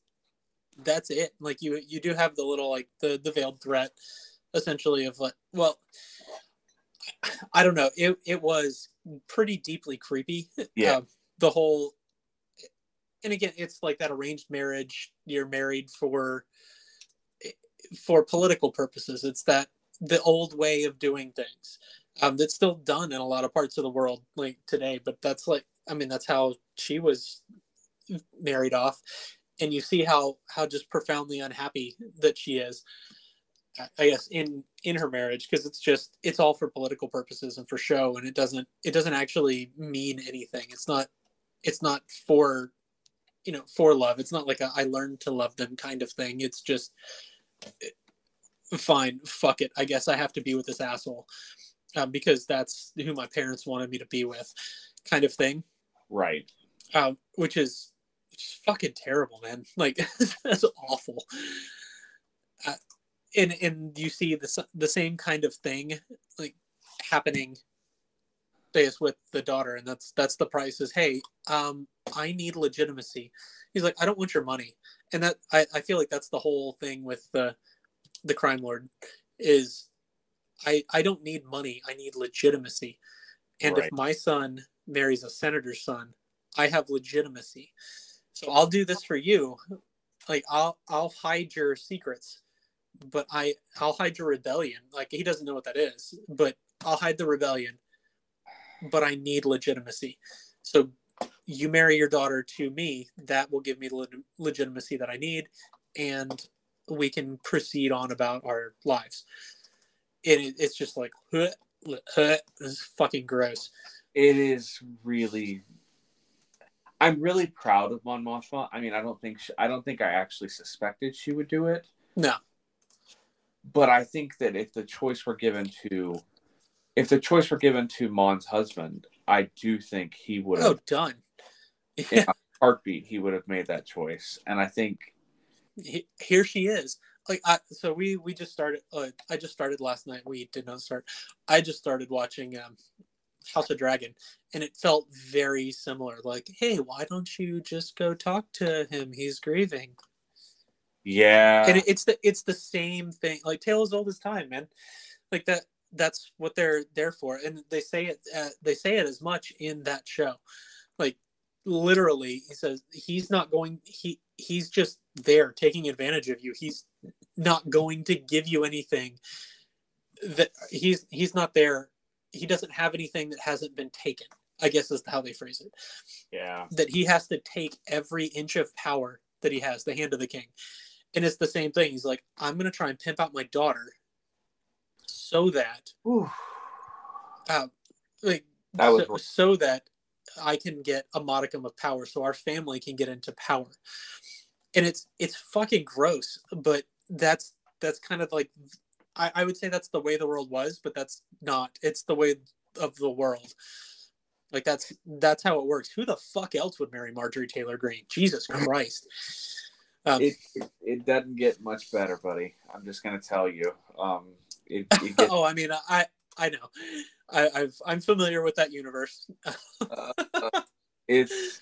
that's it. Like you you do have the little like the the veiled threat, essentially of like well, I don't know. It it was pretty deeply creepy. Yeah. Um, the whole, and again, it's like that arranged marriage. You're married for for political purposes. It's that the old way of doing things um, that's still done in a lot of parts of the world like today. But that's like, I mean, that's how she was married off, and you see how how just profoundly unhappy that she is. I- guess in in her marriage because it's just it's all for political purposes and for show, and it doesn't it doesn't actually mean anything. It's not it's not for you know for love. It's not like a I learned to love them kind of thing. It's just fine, fuck it. I guess I have to be with this asshole um, because that's who my parents wanted me to be with, kind of thing. right. Um, which is just fucking terrible, man. Like that's awful. Uh, and and you see the the same kind of thing like happening. Is with the daughter, and that's that's the price. Is hey, um, I need legitimacy. He's like, I don't want your money, and that I, I feel like that's the whole thing with the the crime lord is I I don't need money. I need legitimacy. And Right. if my son marries a senator's son, I have legitimacy. So I'll do this for you. Like I'll I'll hide your secrets, but I I'll hide your rebellion. Like he doesn't know what that is, but I'll hide the rebellion. But I need legitimacy. So you marry your daughter to me, that will give me the leg- legitimacy that I need, and we can proceed on about our lives. And it, it's just like, huh, huh, this is fucking gross. It is really. I'm really proud of Mon Mothma. I mean, I don't think she, I don't think I actually suspected she would do it, No, but I think that if the choice were given to, if the choice were given to Mon's husband, I do think he would have oh, done. in a heartbeat he would have made that choice, and I think he- here she is. like I, so we we just started uh, i just started last night. We did not start. I just started watching um house of dragon and it felt very similar. Like hey why don't you just go talk to him? He's grieving. Yeah. and it, it's the it's the same thing. Like tale as old as time man. Like that that's what they're there for and they say it uh, they say it as much in that show like literally he says he's not going he he's just there taking advantage of you he's not going to give you anything that he's he's not there he doesn't have anything that hasn't been taken i guess is how they phrase it yeah. that he has to take every inch of power that he has, the hand of the king. And it's the same thing. He's like, I'm going to try and pimp out my daughter so that, uh, like, That was so, so that I can get a modicum of power, so our family can get into power. And it's it's fucking gross, but that's that's kind of like I, I would say that's the way the world was, but that's not. It's the way of the world. Like that's that's how it works. Who the fuck else would marry Marjorie Taylor Greene? Jesus Christ. Um, it, it it doesn't get much better, buddy. I'm just gonna tell you. Um, it, it gets, oh, I mean, I I know, I, I've I'm familiar with that universe. it's.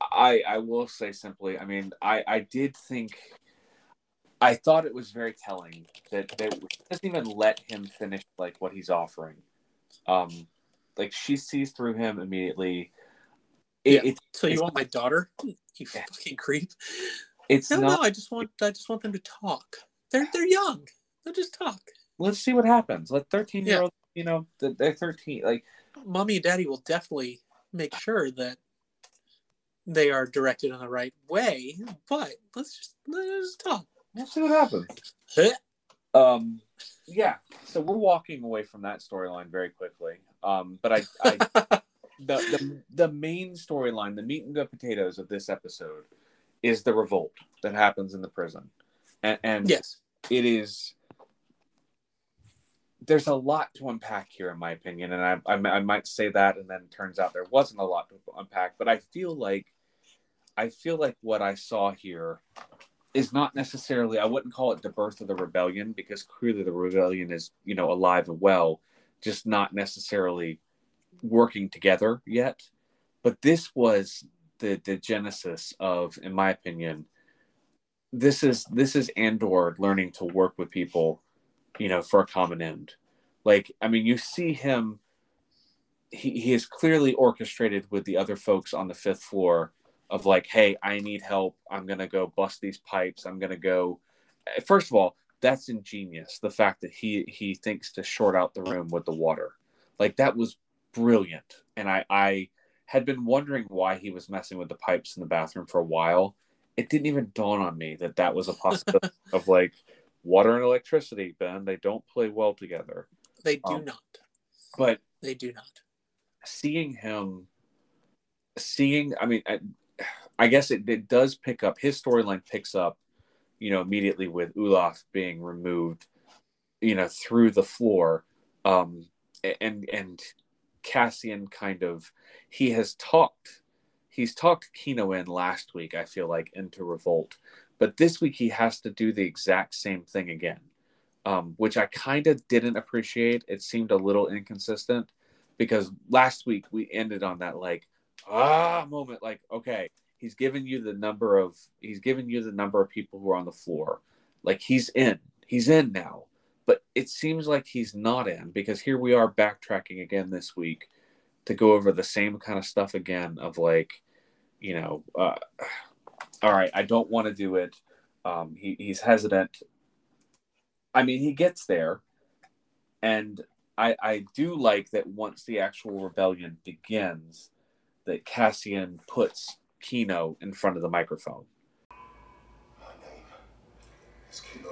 I I will say simply. I mean, I I did think. I thought it was very telling that he doesn't even let him finish like what he's offering. Um, like she sees through him immediately. It, Yeah. it, So you want my daughter? You Yeah. fucking creep. it's No, not. no, I just want I just want them to talk. They're they're young. They'll just talk. Let's see what happens. Let thirteen year old, you know, they're thirteen. Like Mommy and daddy will definitely make sure that they are directed in the right way. But let's just let's just talk. We'll see what happens. Um, yeah. So we're walking away from that storyline very quickly. Um, but I, I the, the the main storyline, the meat and the potatoes of this episode, is the revolt that happens in the prison, and, and yes. it is. There's a lot to unpack here, in my opinion, and I, I I might say that, and then it turns out there wasn't a lot to unpack. But I feel like, I feel like what I saw here is not necessarily I wouldn't call it the birth of the rebellion because clearly the rebellion is you know alive and well, just not necessarily working together yet. But this was the the genesis of, in my opinion, this is this is Andor learning to work with people, you know, for a common end. Like I mean, you see him. He, he is clearly orchestrated with the other folks on the fifth floor of like, hey, I need help. I'm gonna go bust these pipes. I'm gonna go. First of all, that's ingenious. The fact that he he thinks to short out the room with the water, like that was brilliant. And I I had been wondering why he was messing with the pipes in the bathroom for a while. It didn't even dawn on me that that was a possibility of like water and electricity. Ben, they don't play well together. They do Um, not. But They do not. seeing him seeing i mean i, I guess it, it does pick up his storyline picks up you know immediately with Ulaf being removed you know through the floor um and and cassian kind of he has talked he's talked kino in last week i feel like into revolt but this week he has to do the exact same thing again um, which i kind of didn't appreciate. It seemed a little inconsistent because last week we ended on that like ah moment like okay he's given you the number of he's given you the number of people who are on the floor. Like he's in he's in now. But it seems like he's not in because here we are backtracking again this week to go over the same kind of stuff again of like you know uh, all right i don't want to do it. Um, he, he's hesitant. I mean he gets there and I, I do like that once the actual rebellion begins, that Cassian puts Kino in front of the microphone. My name is Kino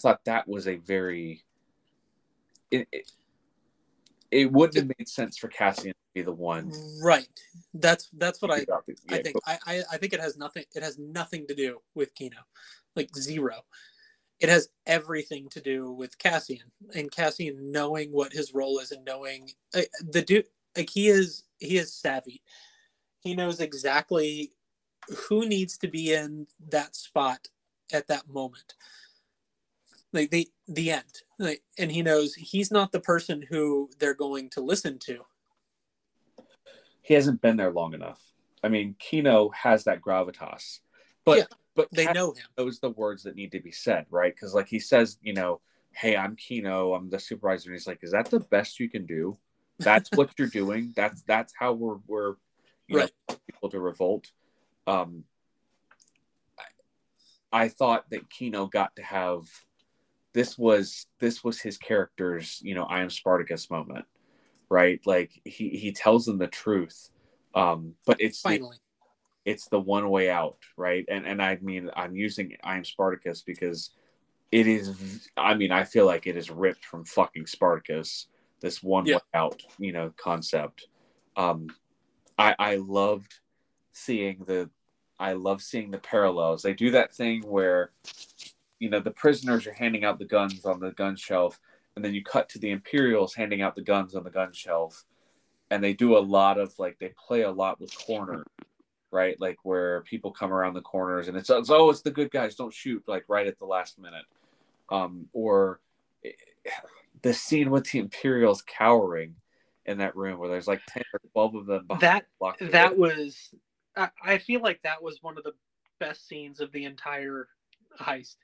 thought that was a very it, it, it wouldn't have made sense for Cassian to be the one. Right. That's that's what I Yeah, I think I, I I think it has nothing it has nothing to do with Kino. Like zero. It has everything to do with Cassian and Cassian knowing what his role is and knowing uh, the dude like he is he is savvy. He knows exactly who needs to be in that spot at that moment. Like the the end. Like, and he knows he's not the person who they're going to listen to. he hasn't been there long enough. I mean, Kino has that gravitas, but Yeah, but They know him. knows the words that need to be said, right? Because like he says, you know, hey, I'm Kino, I'm the supervisor, and he's like, is that the best you can do? That's what you're doing. That's that's how we're we're you Right. know people to revolt. Um, I, I thought that Kino got to have this was this was his character's you know I am Spartacus moment, right? Like he he tells them the truth, um, but it's the, Finally. it's the one way out, right? And and I mean I'm using I am Spartacus because it is. I mean I feel like it is ripped from fucking Spartacus. This one Yeah. way out, you know, concept. Um, I I loved seeing the I love seeing the parallels. They do that thing where you know the prisoners are handing out the guns on the gun shelf and then you cut to the imperials handing out the guns on the gun shelf and they do a lot of like they play a lot with corner right? Like where people come around the corners and it's, it's oh it's the good guys don't shoot like right at the last minute. Um or eh, the scene with the imperials cowering in that room where there's like 10 or 12 of them behind That the that was I, I feel like that was one of the best scenes of the entire heist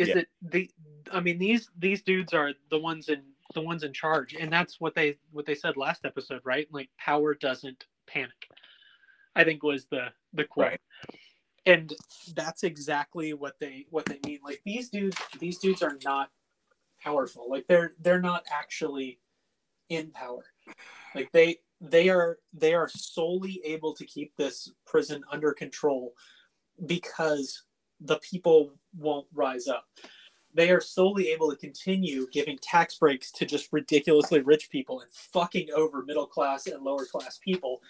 is Yeah. that the i mean these these dudes are the ones in the ones in charge and that's what they what they said last episode right? Like power doesn't panic i think was the the quote. Right. and that's exactly what they what they mean. Like these dudes these dudes are not powerful. Like they're they're not actually in power. Like they they are they are solely able to keep this prison under control because the people won't rise up they are solely able to continue giving tax breaks to just ridiculously rich people and fucking over middle class and lower class people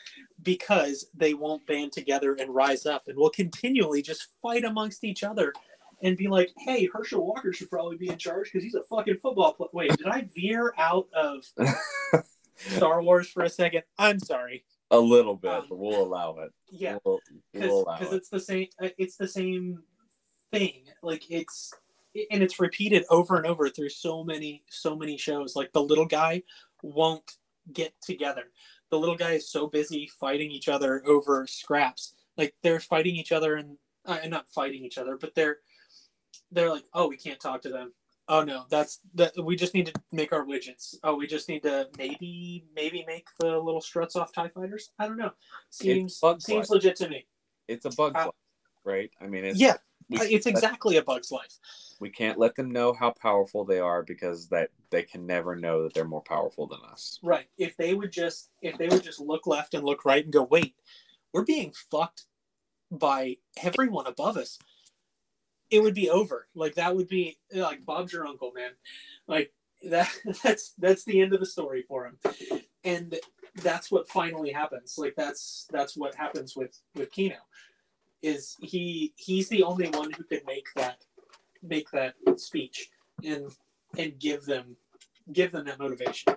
because they won't band together and rise up and will continually just fight amongst each other and be like, hey, Herschel Walker should probably be in charge because he's a fucking football player. Wait, did I veer out of Star Wars for a second? I'm sorry. a little bit Um, but we'll allow it Yeah, we'll, we'll because it it's the same. uh, It's the same thing. Like it's and it's repeated over and over through so many so many shows. Like the little guy won't get together. The little guy is so busy fighting each other over scraps. Like they're fighting each other and uh, not fighting each other, but they're they're like, oh, we can't talk to them. Oh no, that's that. We just need to make our widgets. Oh, we just need to maybe maybe make the little struts off Tie fighters. I don't know. Seems seems Life. legit to me. it's a bug Uh, life, right i mean it's Yeah, it's exactly a bug's life. we can't let them know how powerful they are because that they can never know that they're more powerful than us Right. If they would just if they would just look left and look right and go, wait, we're being fucked by everyone above us. It would be over. Like that would be like Bob's your uncle, man. Like that that's that's the end of the story for him. And that's what finally happens. Like that's that's what happens with with Kino. Is he he's the only one who can make that make that speech and and give them give them that motivation.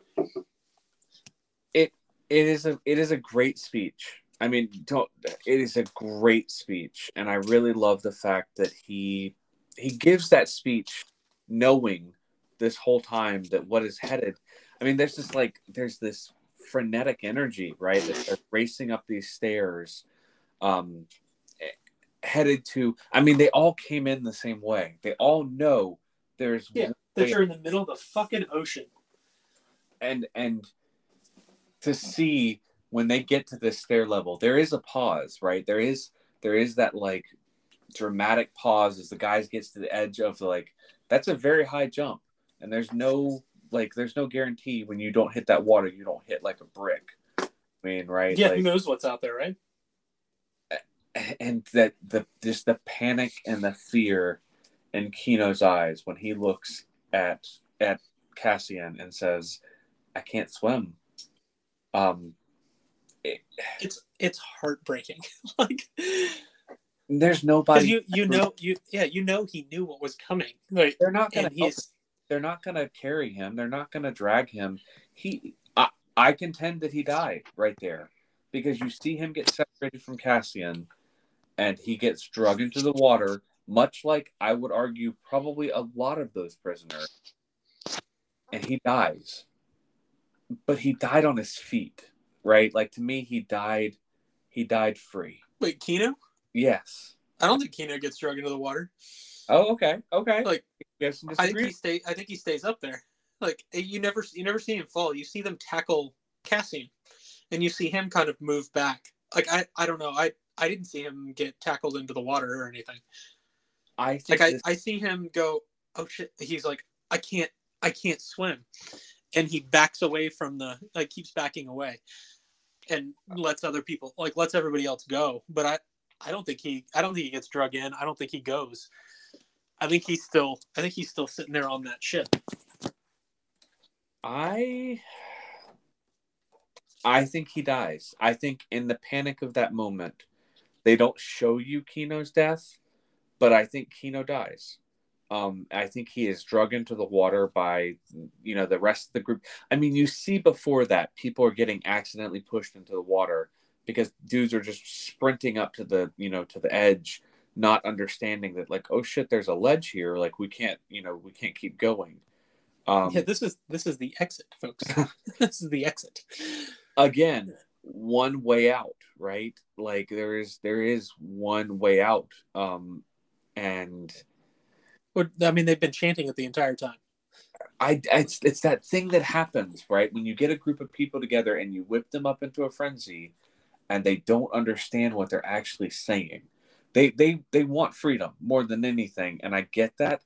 It it is a it is a great speech. I mean don't it is a great speech. And i really love the fact that he he gives that speech knowing this whole time that what is headed. I mean there's just like there's this frenetic energy right? They're racing up these stairs um headed to i mean they all came in the same way. They all know there's Yeah, that you're in the middle of the fucking ocean. and and to see when they get to this stair level there is a pause right? There is there is that like dramatic pause as the guys gets to the edge of the like that's a very high jump. And there's no like there's no guarantee when you don't hit that water you don't hit like a brick. I mean right? Yeah, like, who knows what's out there, right? And that the just the panic and the fear in Kino's eyes when he looks at at Cassian and says, "I can't swim." Um, it, It's it's heartbreaking. like there's nobody. you you know you yeah you know he knew what was coming. Like they're not gonna he's they're not going to carry him. They're not going to drag him. He, I, I contend that he died right there because you see him get separated from Cassian, and he gets drug into the water, much like I would argue probably a lot of those prisoners, and he dies. But he died on his feet, right? Like to me, he died. He died free. wait Kino. Yes. I don't think Kino gets drug into the water. Oh, okay. Okay. Like some I think he stay. I think he stays up there. Like you never you never see him fall. You see them tackle Cassian, and you see him kind of move back. Like I I don't know. I I didn't see him get tackled into the water or anything. I think Like I this- I see him go. Oh shit! He's like I can't I can't swim, and he backs away from the like keeps backing away, and lets other people like lets everybody else go. But I I don't think he I don't think he gets drug in. I don't think he goes. I think he's still I think he's still sitting there on that ship. I I think he dies. I think in the panic of that moment, they don't show you Kino's death, but I think Kino dies. Um, I think he is drug into the water by you know the rest of the group. I mean, you see before that people are getting accidentally pushed into the water because dudes are just sprinting up to the you know to the edge, not understanding that like oh shit, there's a ledge here. Like we can't you know we can't keep going. Um, yeah, this is this is the exit, folks. this is the exit. again one way out right? Like there is there is one way out um and What I mean, they've been chanting it the entire time. i it's, it's that thing that happens right? When you get a group of people together and you whip them up into a frenzy and they don't understand what they're actually saying. They they they want freedom more than anything and i get that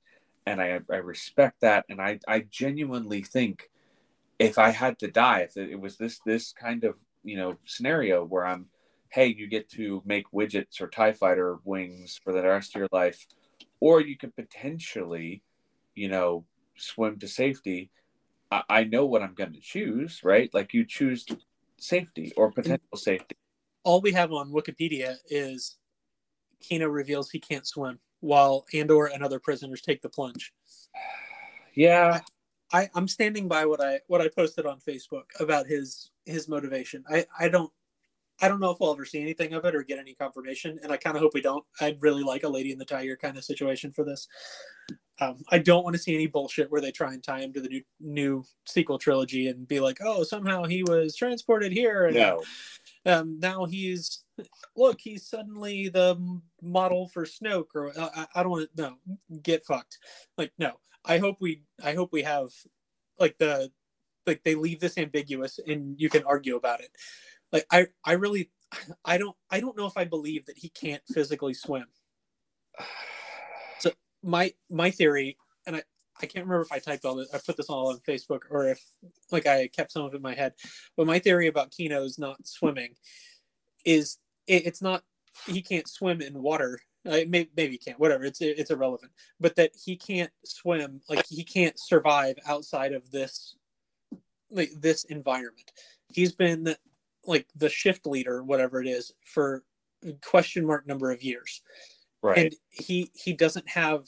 and i i respect that and i i genuinely think if i had to die if it was this this kind of you know scenario where i'm hey you get to make widgets or tie fighter wings for the rest of your life or you could potentially you know swim to safety. I, I know what i'm going to choose right? Like you choose safety or potential safety. All we have on Wikipedia is Kino reveals he can't swim, while Andor and other prisoners take the plunge. yeah I, I'm standing by what I what I posted on Facebook about his his motivation. I, I don't I don't know if we'll ever see anything of it or get any confirmation, and I kind of hope we don't. I'd really like a Lady in the Tiger kind of situation for this. Um, I don't want to see any bullshit where they try and tie him to the new new sequel trilogy and be like, oh, somehow he was transported here, and no um, now he's look, he's suddenly the model for Snoke, or uh, I, I don't want to no get fucked. Like no, I hope we I hope we have like the like they leave this ambiguous and you can argue about it. Like I I really I don't I don't know if I believe that he can't physically swim. So my my theory, and I I can't remember if I typed all this, I put this all on Facebook or if like I kept some of it in my head. But my theory about Kino's not swimming is it, it's not he can't swim in water. Uh, maybe, maybe he can't. Whatever. It's it's irrelevant. But that he can't swim, like he can't survive outside of this, like this environment. He's been like the shift leader, whatever it is, for question mark number of years right and he he doesn't have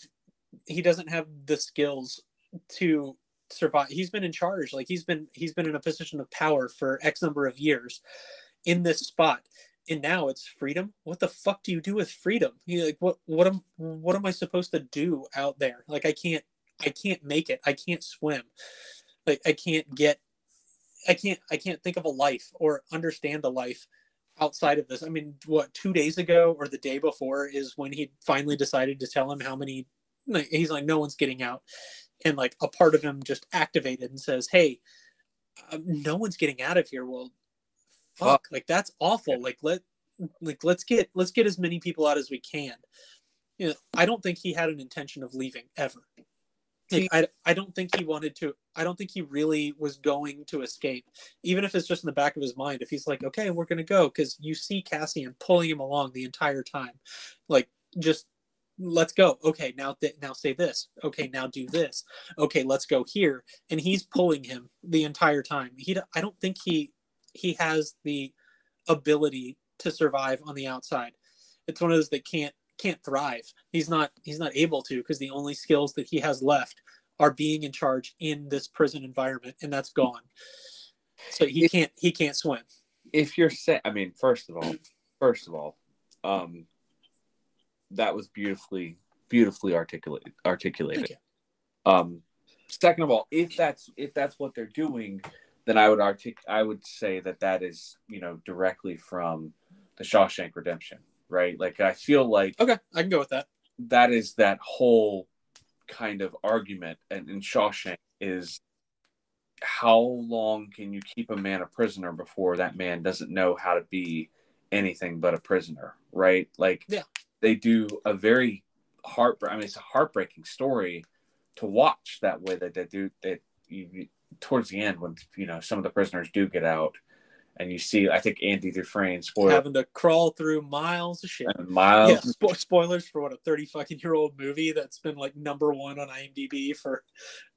he doesn't have the skills to survive he's been in charge like he's been he's been in a position of power for x number of years in this spot and now it's freedom what the fuck do you do with freedom you like what what am what am i supposed to do out there like i can't i can't make it i can't swim like i can't get i can't i can't think of a life or understand a life outside of this. I mean, what two days ago or the day before is when he finally decided to tell him how many. He's like, no one's getting out, and like a part of him just activated and says, "Hey, um, no one's getting out of here." Well, fuck, like that's awful. Like let, like let's get let's get as many people out as we can. You know, I don't think he had an intention of leaving ever. Like, I, I don't think he wanted to i don't think he really was going to escape even if it's just in the back of his mind if he's like okay we're going to go because you see cassian pulling him along the entire time like just let's go. Okay, now th- now say this. Okay, now do this. Okay, let's go here. And he's pulling him the entire time. He i don't think he he has the ability to survive on the outside. It's one of those that can't can't thrive. He's not he's not able to because the only skills that he has left are being in charge in this prison environment and that's gone. So he can't he can't swim. if you're saying i mean first of all first of all um that was beautifully beautifully articulated articulated um second of all if that's if that's what they're doing then i would artic i would say that that is you know directly from the shawshank redemption right like i feel like Okay, I can go with that. that is that whole kind of argument and in Shawshank is how long can you keep a man a prisoner before that man doesn't know how to be anything but a prisoner, right? Like Yeah. they do a very heart I mean it's a heartbreaking story to watch that way that they do that you, you- towards the end when you know some of the prisoners do get out and you see I think Andy Dufresne spoiled Having to crawl through miles of shit. and Miles yeah, spo- spoilers for what a 30 fucking year old movie that's been like number one on IMDb for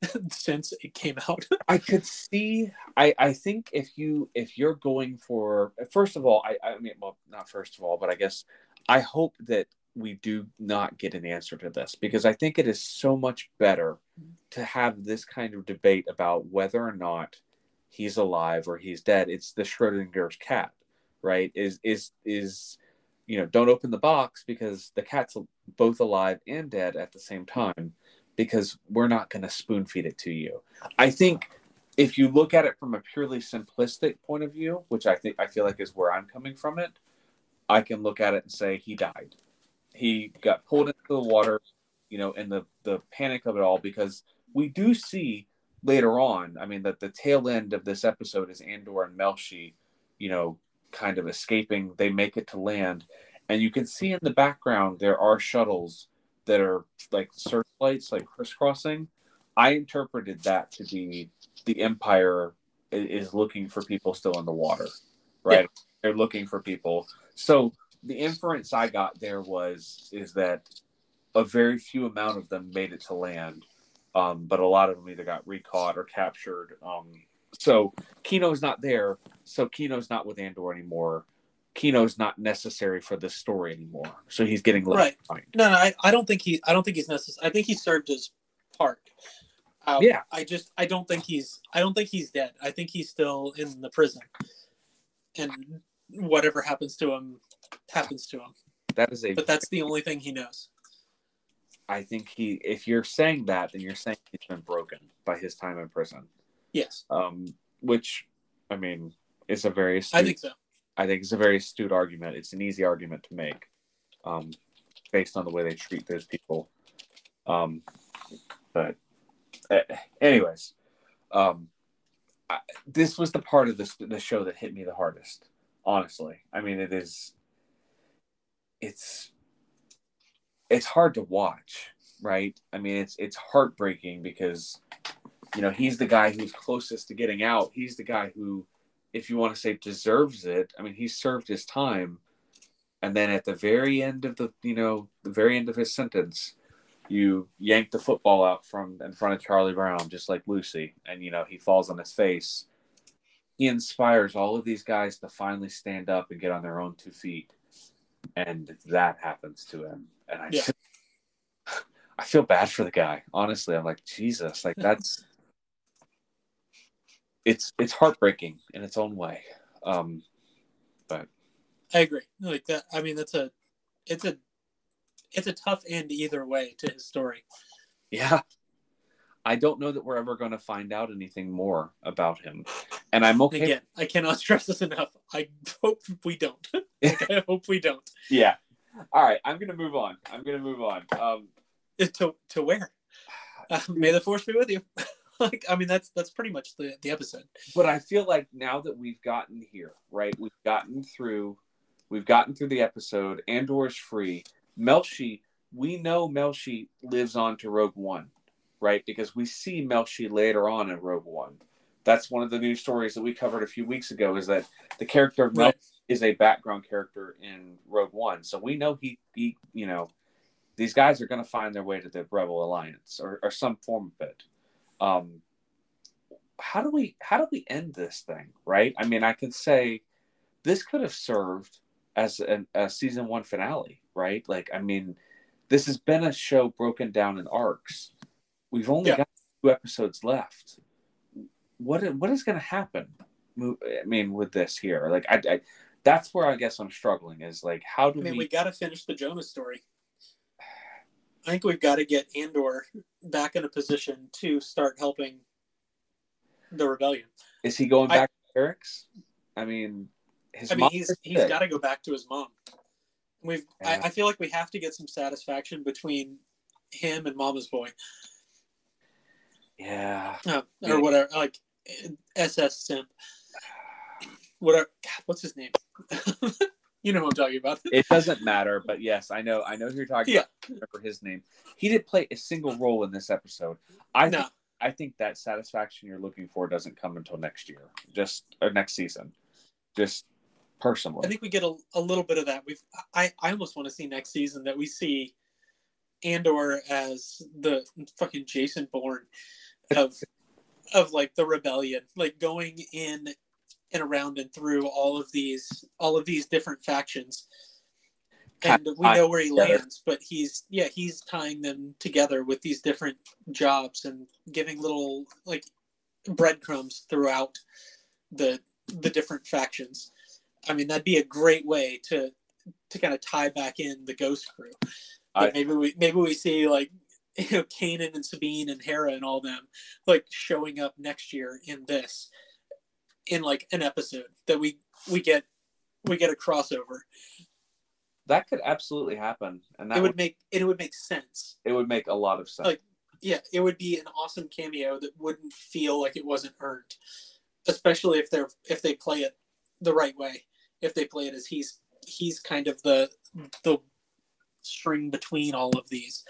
since it came out. I could see. I I think if you if you're going for first of all, I I mean, well, not first of all, but I guess I hope that we do not get an answer to this because I think it is so much better to have this kind of debate about whether or not he's alive or he's dead. It's the Schrodinger's cat, right? Is is is you know, don't open the box because the cat's both alive and dead at the same time because we're not going to spoon feed it to you. I think if you look at it from a purely simplistic point of view, which I think I feel like is where I'm coming from it, I can look at it and say he died. He got pulled into the water, you know, in the the panic of it all because we do see later on, I mean that the tail end of this episode is Andor and Melshi, you know, kind of escaping. They make it to land and you can see in the background there are shuttles that are like searchlights like crisscrossing. I interpreted that to be the Empire is looking for people still in the water, right? They're looking for people. So the inference I got there was is that a very few amount of them made it to land, um, but a lot of them either got recaught or captured. Um, so Kino's not there, so Kino's not with Andor anymore. Kino's not necessary for this story anymore, so he's getting left Right. behind. No, no, I, I don't think he I don't think he's necessary. I think he served his part. Uh, Yeah. I just I don't think he's I don't think he's dead. I think he's still in the prison, and whatever happens to him happens to him. That is a But that's the only thing he knows. I think he, if you're saying that, then you're saying he's been broken by his time in prison. Yes, Um, which, I mean, is a very astute, I think so. I think it's a very astute argument. It's an easy argument to make, um, based on the way they treat those people. Um, but, uh, anyways, um, I, this was the part of this the show that hit me the hardest. Honestly, I mean, it is. It's it's hard to watch, right? I mean, it's it's heartbreaking because you know he's the guy who's closest to getting out. He's the guy who, if you want to say deserves it, I mean, he served his time, and then at the very end of the you know the very end of his sentence, you yank the football out from in front of Charlie Brown, just like Lucy, and you know he falls on his face. He inspires all of these guys to finally stand up and get on their own two feet, and that happens to him. And I, Yeah. just, I feel bad for the guy. Honestly, I'm like Jesus. Like that's it's it's heartbreaking in its own way. Um, but I agree. Like that. I mean, that's a it's a it's a tough end either way to his story. yeah, I don't know that we're ever going to find out anything more about him, and I'm okay. Again, I cannot stress this enough. I hope we don't. I hope we don't. Yeah. All right, I'm gonna move on. I'm gonna move on. Um, To to where? Uh, may the force be with you. like I mean, that's that's pretty much the the episode. but I feel like now that we've gotten here, right? We've gotten through, we've gotten through the episode. Andor's free. Melshi, we know Melshi lives on to Rogue One, right? Because we see Melshi later on in Rogue One. That's one of the new stories that we covered a few weeks ago. Is that the character of Melshi Right. Is a background character in Rogue One, so we know he, he, you know, these guys are going to find their way to the Rebel Alliance or, or some form of it. Um, how do we how do we end this thing? Right? I mean, I can say this could have served as an, a season one finale, right? Like, I mean, this has been a show broken down in arcs. We've only Yeah. got two episodes left. What what is going to happen? I mean, with this here, like, I, I that's where I guess I'm struggling. Is like, how do I mean, we? we got to finish the Jonas story. I think we've got to get Andor back in a position to start helping the rebellion. Is he going I- back to Ferrix? I mean, his I mean, he's he's got to go back to his mom. We've Yeah. I, I feel like we have to get some satisfaction between him and Mama's boy, Yeah, uh, or whatever, like SS Simp. Whatever. God, what's his name? you know who I'm talking about. it doesn't matter. But yes, I know. I know who you're talking Yeah. about. Remember his name. He didn't play a single role in this episode. I No. think, I think that satisfaction you're looking for doesn't come until next year, just or next season. Just personally, I think we get a, a little bit of that. We've I, I almost want to see next season that we see Andor as the fucking Jason Bourne of of like the rebellion, like going in and around and through all of these all of these different factions. And we know where he lands, but he's yeah, he's tying them together with these different jobs and giving little like breadcrumbs throughout the the different factions. I mean, that'd be a great way to to kind of tie back in the Ghost Crew. I- maybe we maybe we see like you know Kanan and Sabine and Hera and all them like showing up next year in this in like an episode that we we get we get a crossover. that could absolutely happen, and that it would, would make it would make sense. it would make a lot of sense. Like- Yeah, it would be an awesome cameo that wouldn't feel like it wasn't earned, especially if they're if they play it the right way. If they play it as he's he's kind of the the string between all of these.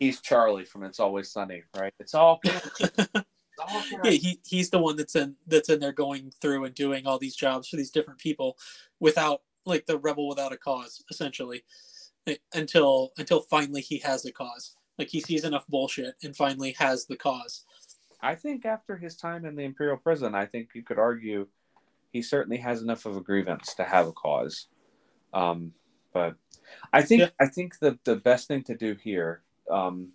He's Charlie from It's Always Sunny, right? It's all good. It's all good. yeah, he he's the one that's in that's in there going through and doing all these jobs for these different people without like the rebel without a cause, essentially. Until until finally he has a cause. Like he sees enough bullshit and finally has the cause. I think after his time in the Imperial prison, I think you could argue he certainly has enough of a grievance to have a cause. Um, but I think Yeah. I think the the best thing to do here um,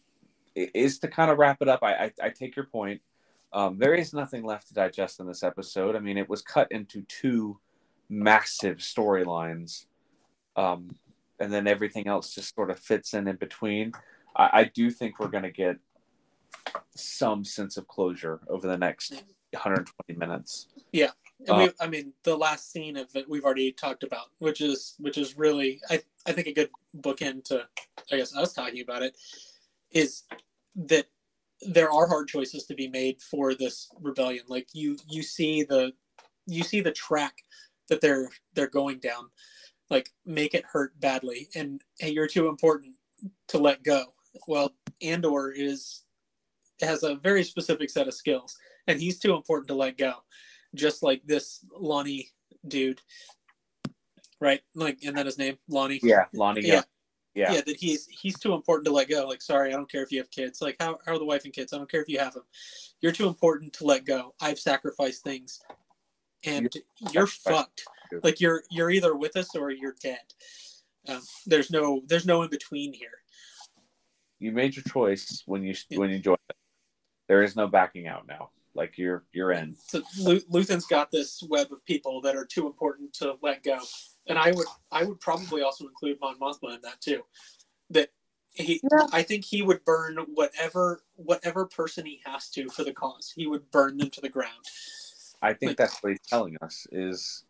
is to kind of wrap it up. I I, I take your point. Um, there is nothing left to digest in this episode. I mean, it was cut into two massive storylines, um, and then everything else just sort of fits in in between. I, I do think we're going to get some sense of closure over the next 120 minutes. Yeah. And Uh, we, I mean, the last scene of it we've already talked about, which is which is really, I I think a good bookend to, I guess us talking about it, is that there are hard choices to be made for this rebellion. Like you you see the you see the track that they're they're going down, like make it hurt badly, and hey, you're too important to let go. Well, Andor is has a very specific set of skills, and he's too important to let go just like this Lonni dude, right? Like, and then his name Lonni. Yeah, Lonni. yeah, Yeah. Yeah. That he's he's too important to let go. Like, sorry, I don't care if you have kids. Like, how, how are the wife and kids? I don't care if you have them. You're too important to let go. I've sacrificed things, and you're fucked. Like, you're you're either with us or you're dead. Um, there's no there's no in between here. You made your choice when you Yeah. when you joined. It. There is no backing out now. Like you're you're in. So Lu- Luthen's got this web of people that are too important to let go, and I would I would probably also include Mon Mothma in that too. That he, I think he would burn whatever whatever person he has to for the cause. He would burn them to the ground. I think Like- that's what he's telling us is.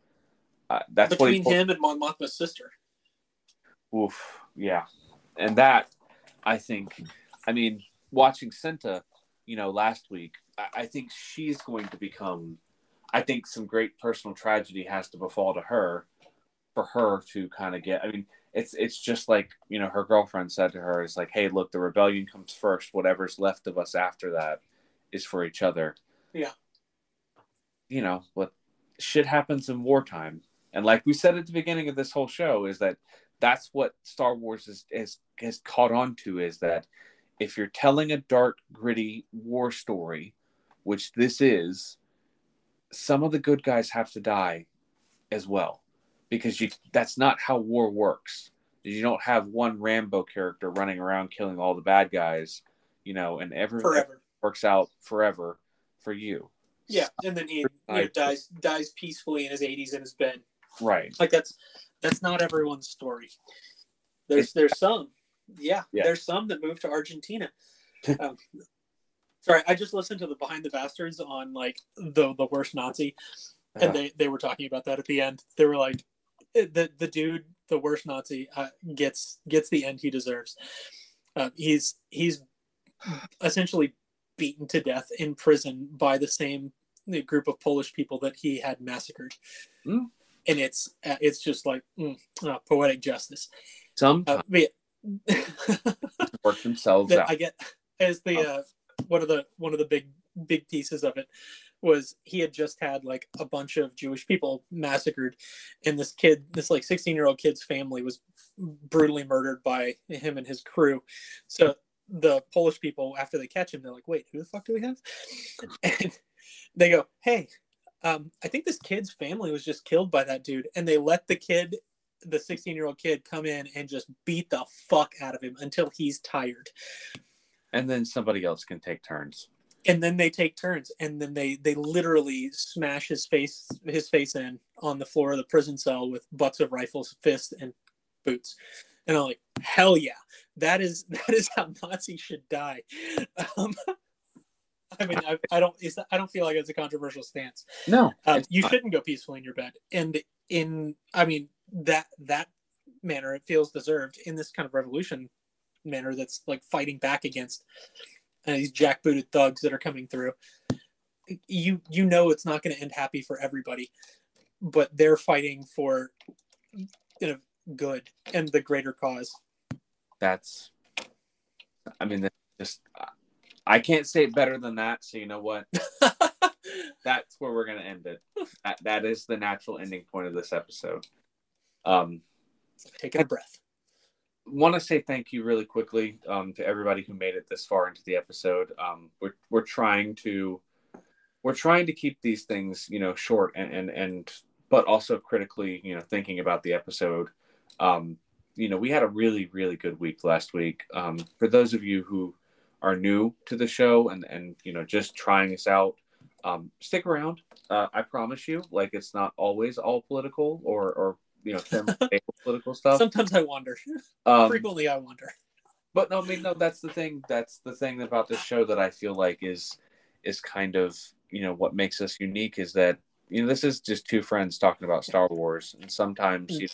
Uh, that's what Between he. him and Mon Mothma's sister. Oof, yeah, and that I think. I mean, watching Cinta, you know, last week, I, I think she's going to become. I think some great personal tragedy has to befall to her, for her to kind of get. I mean, it's it's just like you know her girlfriend said to her, "Is like, hey, look, the rebellion comes first. Whatever's left of us after that is for each other." Yeah. You know what? Shit happens in wartime, and like we said at the beginning of this whole show, is that that's what Star Wars is, is has caught on to is that if you're telling a dark, gritty war story, which this is, some of the good guys have to die as well, because you that's not how war works. You don't have one Rambo character running around killing all the bad guys, you know, and Forever. works out forever for you. Yeah, and then he you know, I- dies dies peacefully in his 80s in his bed. Right. Like that's that's not everyone's story. There's there's some, yeah, Yeah. there's some that move to Argentina. um, sorry, I just listened to the Behind the Bastards on like the the worst Nazi, and Uh, they they were talking about that at the end. They were like, the the dude, the worst Nazi, uh, gets gets the end he deserves. Uh, he's he's essentially beaten to death in prison by the same group of Polish people that he had massacred, Mm. and it's uh, it's just like mm, uh, poetic justice. some Uh, yeah. work themselves out. I get as the uh, one of the one of the big big pieces of it was he had just had like a bunch of Jewish people massacred, and this kid, this like sixteen year old kid's family was brutally murdered by him and his crew. So the Polish people, after they catch him, they're like, "Wait, who the fuck do we have?" And they go, "Hey, um, I think this kid's family was just killed by that dude," and they let the kid. The 16 year old kid come in and just beat the fuck out of him until he's tired. and then somebody else can take turns. And then they take turns and then they they literally smash his face his face in on the floor of the prison cell with butts of rifles fists and boots. And i'm like hell yeah that is that is how nazis should die. Um, i mean I, I don't it's, i don't feel like it's a controversial stance. No, um, you not. shouldn't go peacefully in your bed. And in i mean that that manner it feels deserved in this kind of revolution manner that's like fighting back against uh, these jackbooted thugs that are coming through you you know it's not going to end happy for everybody but they're fighting for you know good and the greater cause That's. I mean, that's just I can't say it better than that. So you know what? That's where we're gonna end it. That, that is the natural ending point of this episode. Um, taking a breath want to say thank you really quickly um, to everybody who made it this far into the episode. Um, we're we're trying to we're trying to keep these things you know short and and and but also critically you know thinking about the episode. Um, you know we had a really really good week last week. Um, for those of you who are new to the show and and you know just trying us out. Um, stick around. Uh, I promise you. Like it's not always all political or, or you know political stuff. sometimes i wonder Um, frequently i wonder but no, I mean, no, that's the thing. That's the thing about this show that I feel like is is kind of you know what makes us unique is that you know this is just two friends talking about Star Wars, and sometimes you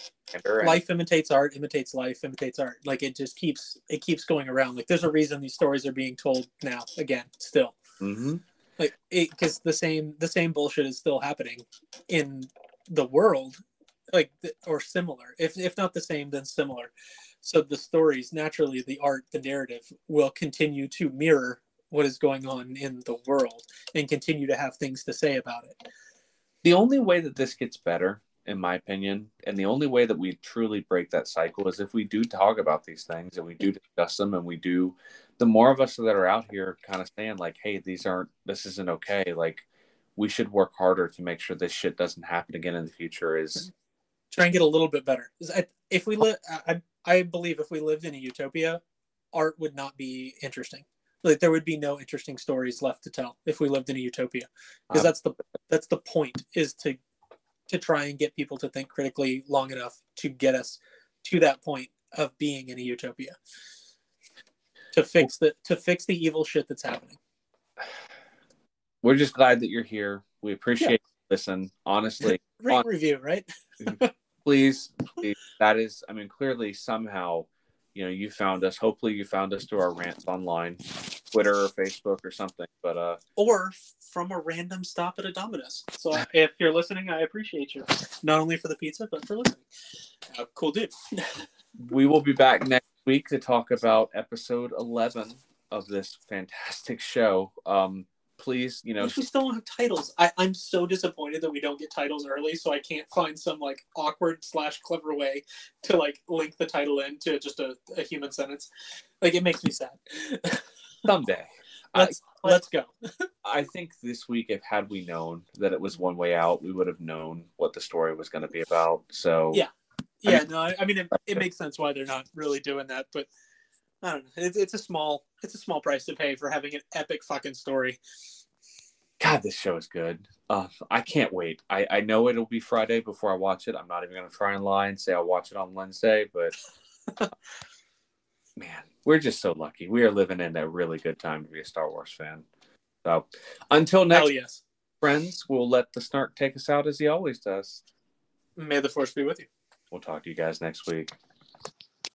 know, life imitates art imitates life imitates art like it just keeps it keeps going around like there's a reason these stories are being told now again still Mhm. like because the same the same bullshit is still happening in the world like or similar if if not the same then similar so the stories naturally the art the narrative will continue to mirror what is going on in the world and continue to have things to say about it The only way that this gets better, in my opinion, and the only way that we truly break that cycle is if we do talk about these things and we do discuss them and we do. The more of us that are out here kind of saying like, "Hey, these aren't. This isn't okay." Like, we should work harder to make sure this shit doesn't happen again in the future. Is try and get a little bit better. If we live, I, I believe if we lived in a utopia, art would not be interesting. Like there would be no interesting stories left to tell if we lived in a utopia, because Um, that's the that's the point is to to try and get people to think critically long enough to get us to that point of being in a utopia. To fix the to fix the evil shit that's happening. we're just glad that you're here. We appreciate you listen. Honestly, Rate On- review, right? please, please, that is, I mean, clearly somehow, you know, you found us. Hopefully, you found us through our rants online, Twitter or Facebook or something. But uh, or from a random stop at a Domino's. So if you're listening, I appreciate you, not only for the pizza but for listening. Uh, cool dude. we will be back next week to talk about episode 11 of this fantastic show. Um, please, you know, If we still don't have titles. I, I'm so disappointed that we don't get titles early, so I can't find some like awkward slash clever way to like link the title into just a, a human sentence. Like it makes me sad. someday. Let's let's go. I think this week, if had we known that it was one way out, we would have known what the story was going to be about. So Yeah. I Yeah, mean- no, I, I mean it, it makes sense why they're not really doing that, but I don't know. It's, it's a small it's a small price to pay for having an epic fucking story. God, this show is good. Uh, I can't wait. I, I know it'll be Friday before I watch it. I'm not even going to try and lie and say I'll watch it on Wednesday, but man, we're just so lucky. We are living in a really good time to be a Star Wars fan. So until next, Hell yes. friends, we'll let the snark take us out as he always does. May the force be with you. We'll talk to you guys next week.